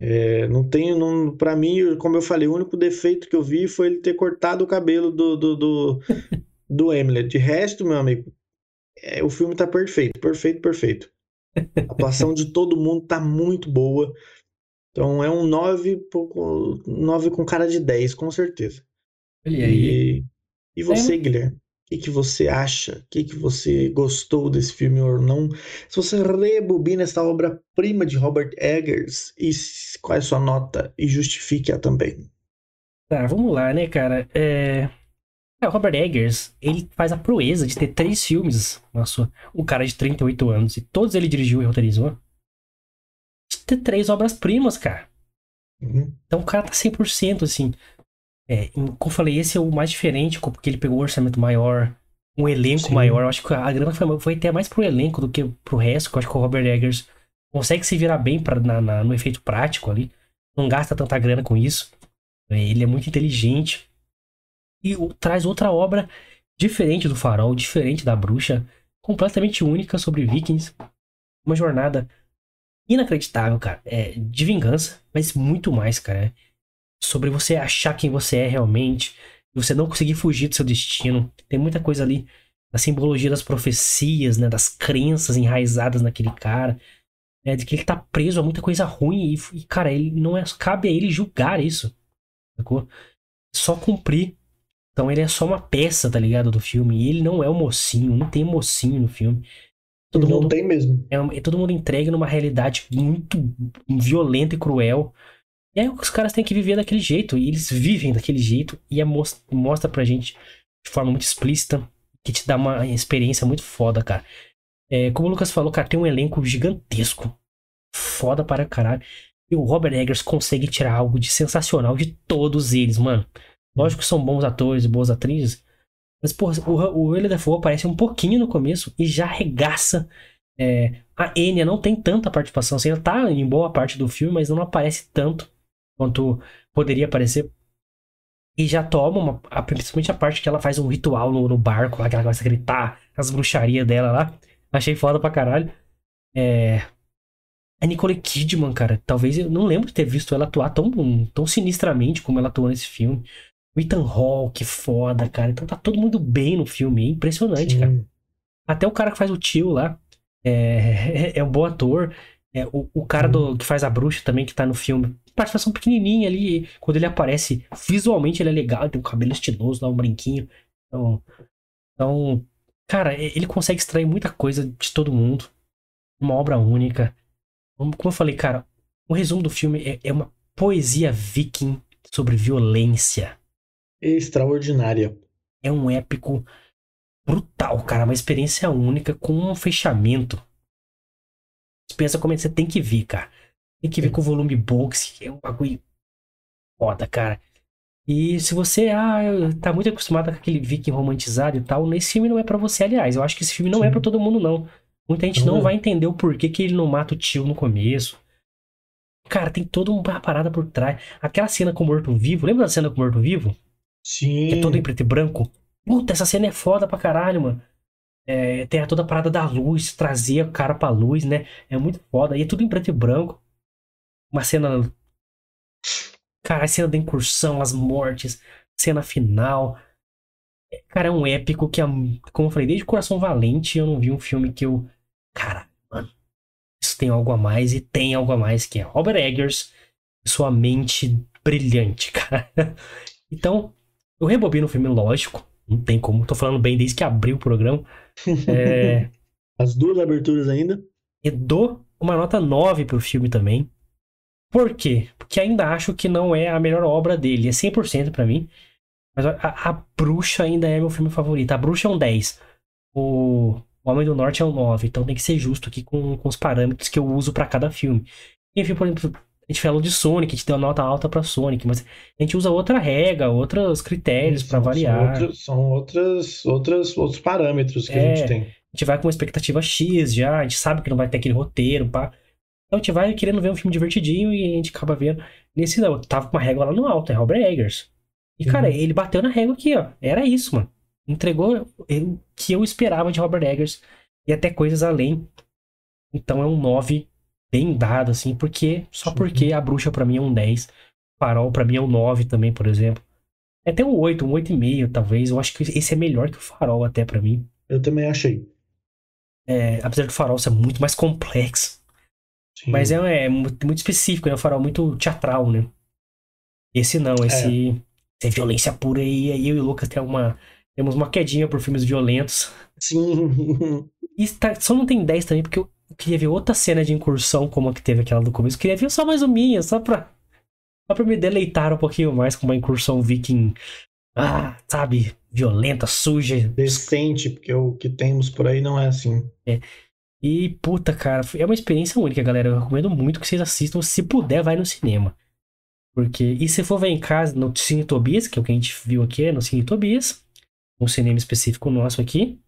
É, não tenho, não, para mim, como eu falei, o único defeito que eu vi foi ele ter cortado o cabelo do, do, do, do. De resto, meu amigo, é, o filme tá perfeito, perfeito, perfeito. A atuação de todo mundo tá muito boa. Então é um 9, 9 com cara de 10, com certeza. Olha aí. E, e você, é. Guilherme? O que, que você acha? O que, que você gostou desse filme ou não? Se você rebobina essa obra-prima de Robert Eggers, e qual é a sua nota? E justifique-a também. Tá, vamos lá, né, cara? É... é... o Robert Eggers, ele faz a proeza de ter três filmes Nossa, um cara de 38 anos, e todos ele dirigiu e roteirizou. De ter três obras-primas, cara. Uhum. Então o cara tá 100%, assim. É, como eu falei, esse é o mais diferente, porque ele pegou um orçamento maior, um elenco Sim. maior. Eu acho que a grana foi, foi até mais pro elenco do que pro resto, que eu acho que o Robert Eggers consegue se virar bem pra, na, na, no efeito prático ali. Não gasta tanta grana com isso. É, ele é muito inteligente. E traz outra obra diferente do Farol, diferente da Bruxa, completamente única sobre Vikings. Uma jornada inacreditável, cara. É, de vingança, mas muito mais, cara. É, sobre você achar quem você é realmente, você não conseguir fugir do seu destino. Tem muita coisa ali da simbologia das profecias, né, das crenças enraizadas naquele cara, né, de que ele tá preso a muita coisa ruim e, e cara, ele não é cabe a ele julgar isso. Sacou? Só cumprir. Então ele é só uma peça, tá ligado, do filme. E ele não é o mocinho, não tem mocinho no filme. Todo não mundo, tem mesmo. É, é todo mundo entregue numa realidade muito violenta e cruel. E aí os caras têm que viver daquele jeito, e eles vivem daquele jeito, e é mostra pra gente de forma muito explícita, que te dá uma experiência muito foda, cara. É, como o Lucas falou, cara, tem um elenco gigantesco. Foda para caralho. E o Robert Eggers consegue tirar algo de sensacional de todos eles, mano. Lógico que são bons atores boas atrizes. Mas, porra, o, o Willem Dafoe aparece um pouquinho no começo e já arregaça. É, a Enya não tem tanta participação. Assim, ela tá em boa parte do filme, mas não aparece tanto quanto poderia parecer. E já toma, uma, a, principalmente a parte que ela faz um ritual no, no barco, lá, que ela começa a gritar as bruxarias dela lá. Achei foda pra caralho. É... A Nicole Kidman, cara, talvez eu não lembro de ter visto ela atuar tão, tão sinistramente como ela atuou nesse filme. O Ethan Hawke, foda, cara. Então tá todo mundo bem no filme, é impressionante, Sim. cara. Até o cara que faz o tio lá é, é, é um bom ator. É, o, o cara do, uhum. que faz a bruxa também, que tá no filme, participação pequenininha ali. Quando ele aparece, visualmente ele é legal, tem um cabelo estiloso, dá um brinquinho. Então, então, cara, ele consegue extrair muita coisa de todo mundo. Uma obra única. Como eu falei, cara, o resumo do filme é, é uma poesia viking sobre violência. Extraordinária. É um épico brutal, cara. Uma experiência única com um fechamento pensa como é que você tem que ver, cara. Tem que ver com o volume box, é um bagulho foda, cara. E se você ah, tá muito acostumado com aquele viking romantizado e tal, nesse filme não é para você, aliás. Eu acho que esse filme não é Sim. é para todo mundo, não. Muita gente não, não é. vai entender o porquê que ele não mata o tio no começo. Cara, tem toda uma parada por trás. Aquela cena com o morto-vivo, lembra da cena com o morto-vivo? Sim. Que é todo em preto e branco? Puta, essa cena é foda pra caralho, mano. É, tem toda a parada da luz, trazer o cara pra luz, né? É muito foda. E é tudo em preto e branco. Uma cena. Cara, a cena da incursão, as mortes, cena final. Cara, é um épico que, como eu falei, desde Coração Valente eu não vi um filme que eu. Cara, mano, isso tem algo a mais e tem algo a mais que é Robert Eggers sua mente brilhante, cara. Então, eu rebobino o filme, lógico. Não tem como. Tô falando bem desde que abriu o programa. É... As duas aberturas ainda. E dou uma nota 9 pro filme também. Por quê? Porque ainda acho que não é a melhor obra dele. É 100% para mim. Mas a, a, Bruxa ainda é meu filme favorito. A Bruxa é um 10. O, o Homem do Norte é um 9. Então tem que ser justo aqui com, com os parâmetros que eu uso para cada filme. Enfim, por exemplo, A gente falou de Sonic, a gente deu nota alta pra Sonic, mas a gente usa outra regra, outros critérios para variar. São, são outras, outras, outros parâmetros que é, a gente tem. A gente vai com uma expectativa X já, a gente sabe que não vai ter aquele roteiro, pá. Então a gente vai querendo ver um filme divertidinho e a gente acaba vendo. Nesse não, tava com uma régua lá no alto, é Robert Eggers. E, uhum. cara, ele bateu na régua aqui, ó. Era isso, mano. Entregou o que eu esperava de Robert Eggers e até coisas além. Então é um 9 bem dado, assim, porque. Só porque a bruxa para mim é um 10. Farol para mim é um 9 também, por exemplo. É até um 8, um 8,5, talvez. Eu acho que esse é melhor que o farol, até para mim. Eu também achei. É, apesar do farol ser muito mais complexo. Sim. Mas é, é muito, específico, né? O farol muito teatral, né? Esse não, esse. É, é violência pura e eu e o Lucas tem uma, temos uma quedinha por filmes violentos. Sim. E tá, só não tem 10 também, porque eu queria ver outra cena de incursão como a que teve aquela do começo. Eu queria ver só mais uma minha, só pra, só pra me deleitar um pouquinho mais com uma incursão viking. Ah, sabe? Violenta, suja. Decente, porque o que temos por aí não é assim. É. E, puta, cara, é uma experiência única, galera. Eu recomendo muito que vocês assistam. Se puder, vai no cinema. Porque. E se for ver em casa, no Cine Tobias, que é o que a gente viu aqui, é no Cine Tobias. Um cinema específico nosso aqui.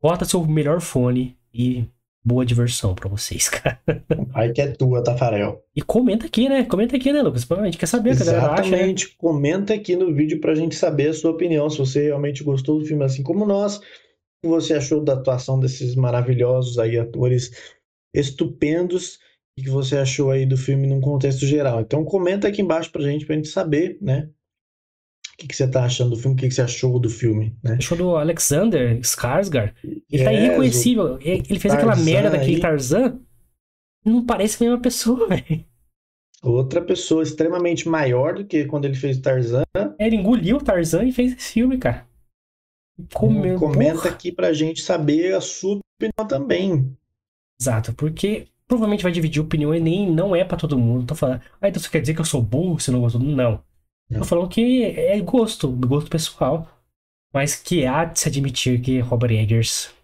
Bota seu melhor fone e boa diversão para vocês, cara. Aí que é tua, Tafarel. E comenta aqui, né? Comenta aqui, né, Lucas? A gente quer saber o que a galera acha. Né? Exatamente. Comenta aqui no vídeo pra gente saber a sua opinião. Se você realmente gostou do filme assim como nós. O que você achou da atuação desses maravilhosos aí atores estupendos. O que você achou aí do filme num contexto geral. Então comenta aqui embaixo pra gente, pra gente saber, né? O que, que você tá achando do filme? O que, que você achou do filme? Né? Achou do Alexander Skarsgård? Ele tá irreconhecível. Ele fez Tarzan aquela merda daquele aí. Tarzan. Não parece a mesma pessoa, velho. Outra pessoa extremamente maior do que quando ele fez Tarzan. Ele engoliu o Tarzan e fez esse filme, cara. Comeu, Comenta porra. aqui pra gente saber a sua opinião também. Exato, porque provavelmente vai dividir opinião e nem não é para todo mundo. Tô falando, ah, então você quer dizer que eu sou burro se não gostou? Não. Tô falando que é gosto, gosto pessoal. Mas que há de se admitir que Robert Eggers.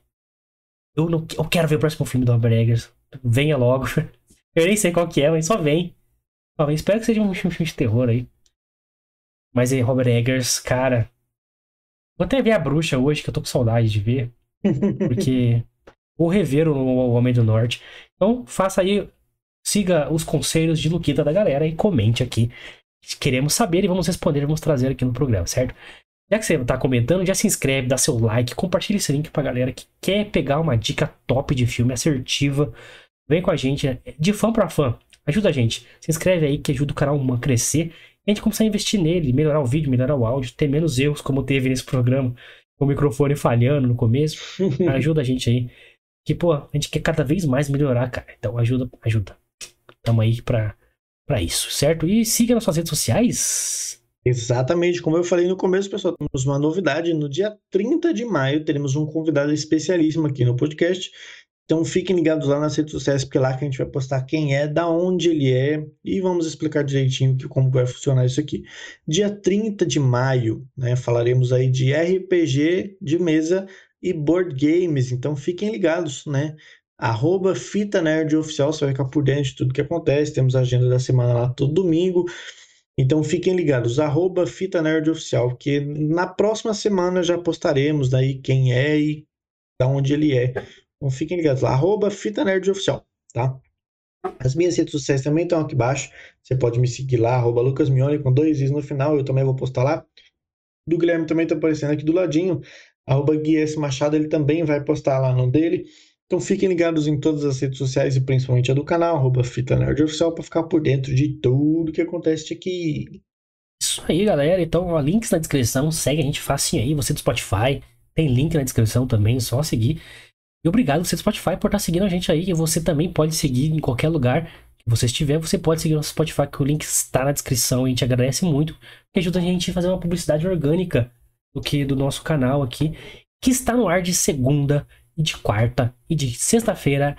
Eu, não, eu quero ver o próximo filme do Robert Eggers. Venha logo. Eu nem sei qual que é, mas só vem. Só vem. Espero que seja um filme de terror aí. Mas aí, Robert Eggers, cara. Vou até ver a bruxa hoje, que eu tô com saudade de ver. Porque. Vou rever o, o Homem do Norte. Então, faça aí. Siga os conselhos de Luquita da galera e comente aqui queremos saber e vamos responder, vamos trazer aqui no programa, certo? Já que você está comentando, já se inscreve, dá seu like, compartilha esse link pra galera que quer pegar uma dica top de filme, assertiva. Vem com a gente, é de fã para fã. Ajuda a gente. Se inscreve aí que ajuda o canal a crescer. E a gente começar a investir nele, melhorar o vídeo, melhorar o áudio, ter menos erros como teve nesse programa, com o microfone falhando no começo. ajuda a gente aí. Que, pô, a gente quer cada vez mais melhorar, cara. Então ajuda, ajuda. Tamo aí pra para isso, certo? E siga nas suas redes sociais. Exatamente, como eu falei no começo, pessoal, temos uma novidade. No dia 30 de maio teremos um convidado especialíssimo aqui no podcast. Então fiquem ligados lá nas redes sociais, porque lá que a gente vai postar quem é, da onde ele é, e vamos explicar direitinho que, como vai funcionar isso aqui. Dia 30 de maio, né, falaremos aí de RPG de mesa e board games, então fiquem ligados, né? Arroba Fita Nerd Oficial, você vai ficar por dentro de tudo que acontece, temos a agenda da semana lá todo domingo, então fiquem ligados, arroba Fita Nerd Oficial, que na próxima semana já postaremos daí quem é e da onde ele é. Então fiquem ligados lá, arroba Fita Nerd Oficial, tá? As minhas redes sociais também estão aqui embaixo, você pode me seguir lá, arroba Lucas Mione, com dois is no final, eu também vou postar lá. Do Guilherme também está aparecendo aqui do ladinho, arroba Gui S. Machado, ele também vai postar lá no dele. Então fiquem ligados em todas as redes sociais e principalmente a do canal, arroba Fita Nerd Oficial, para ficar por dentro de tudo que acontece aqui. Isso aí, galera. Então, ó, links na descrição, segue a gente facinho aí, você do Spotify, tem link na descrição também, só seguir. E obrigado você do Spotify por estar tá seguindo a gente aí, e você também pode seguir em qualquer lugar que você estiver, você pode seguir nosso Spotify, que o link está na descrição, a gente agradece muito, porque ajuda a gente a fazer uma publicidade orgânica do que do nosso canal aqui, que está no ar de segunda e de quarta e de sexta-feira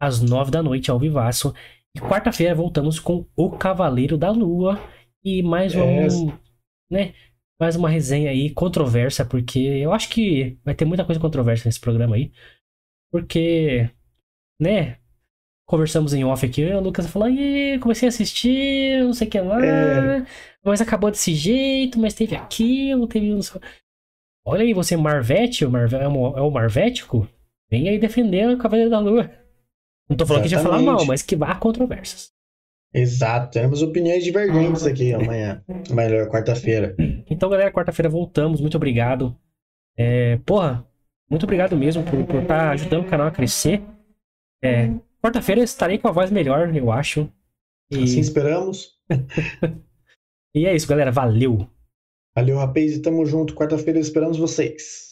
às nove da noite ao vivaço. E quarta-feira voltamos com O Cavaleiro da Lua e mais um, é. né, mais uma resenha aí controversa, porque eu acho que vai ter muita coisa controversa nesse programa aí. Porque, né, conversamos em off aqui, o Lucas falou, e comecei a assistir, não sei o que lá, É. mas acabou desse jeito, mas teve aquilo, teve. Olha aí, você Marvete, o Marve... é, o, é o Marvético, vem aí defender o Cavaleiro da Lua. Não tô falando que a gente vai falar Exatamente. mal, mas que há controvérsias. Exato, temos opiniões divergentes aqui amanhã. Melhor, quarta-feira. Então, galera, quarta-feira voltamos. Muito obrigado. É, porra, muito obrigado mesmo por estar ajudando o canal a crescer. É, quarta-feira estarei com a voz melhor, eu acho. E, Assim esperamos. e é isso, galera. Valeu! Valeu, rapaz, e tamo junto. Quarta-feira esperamos vocês.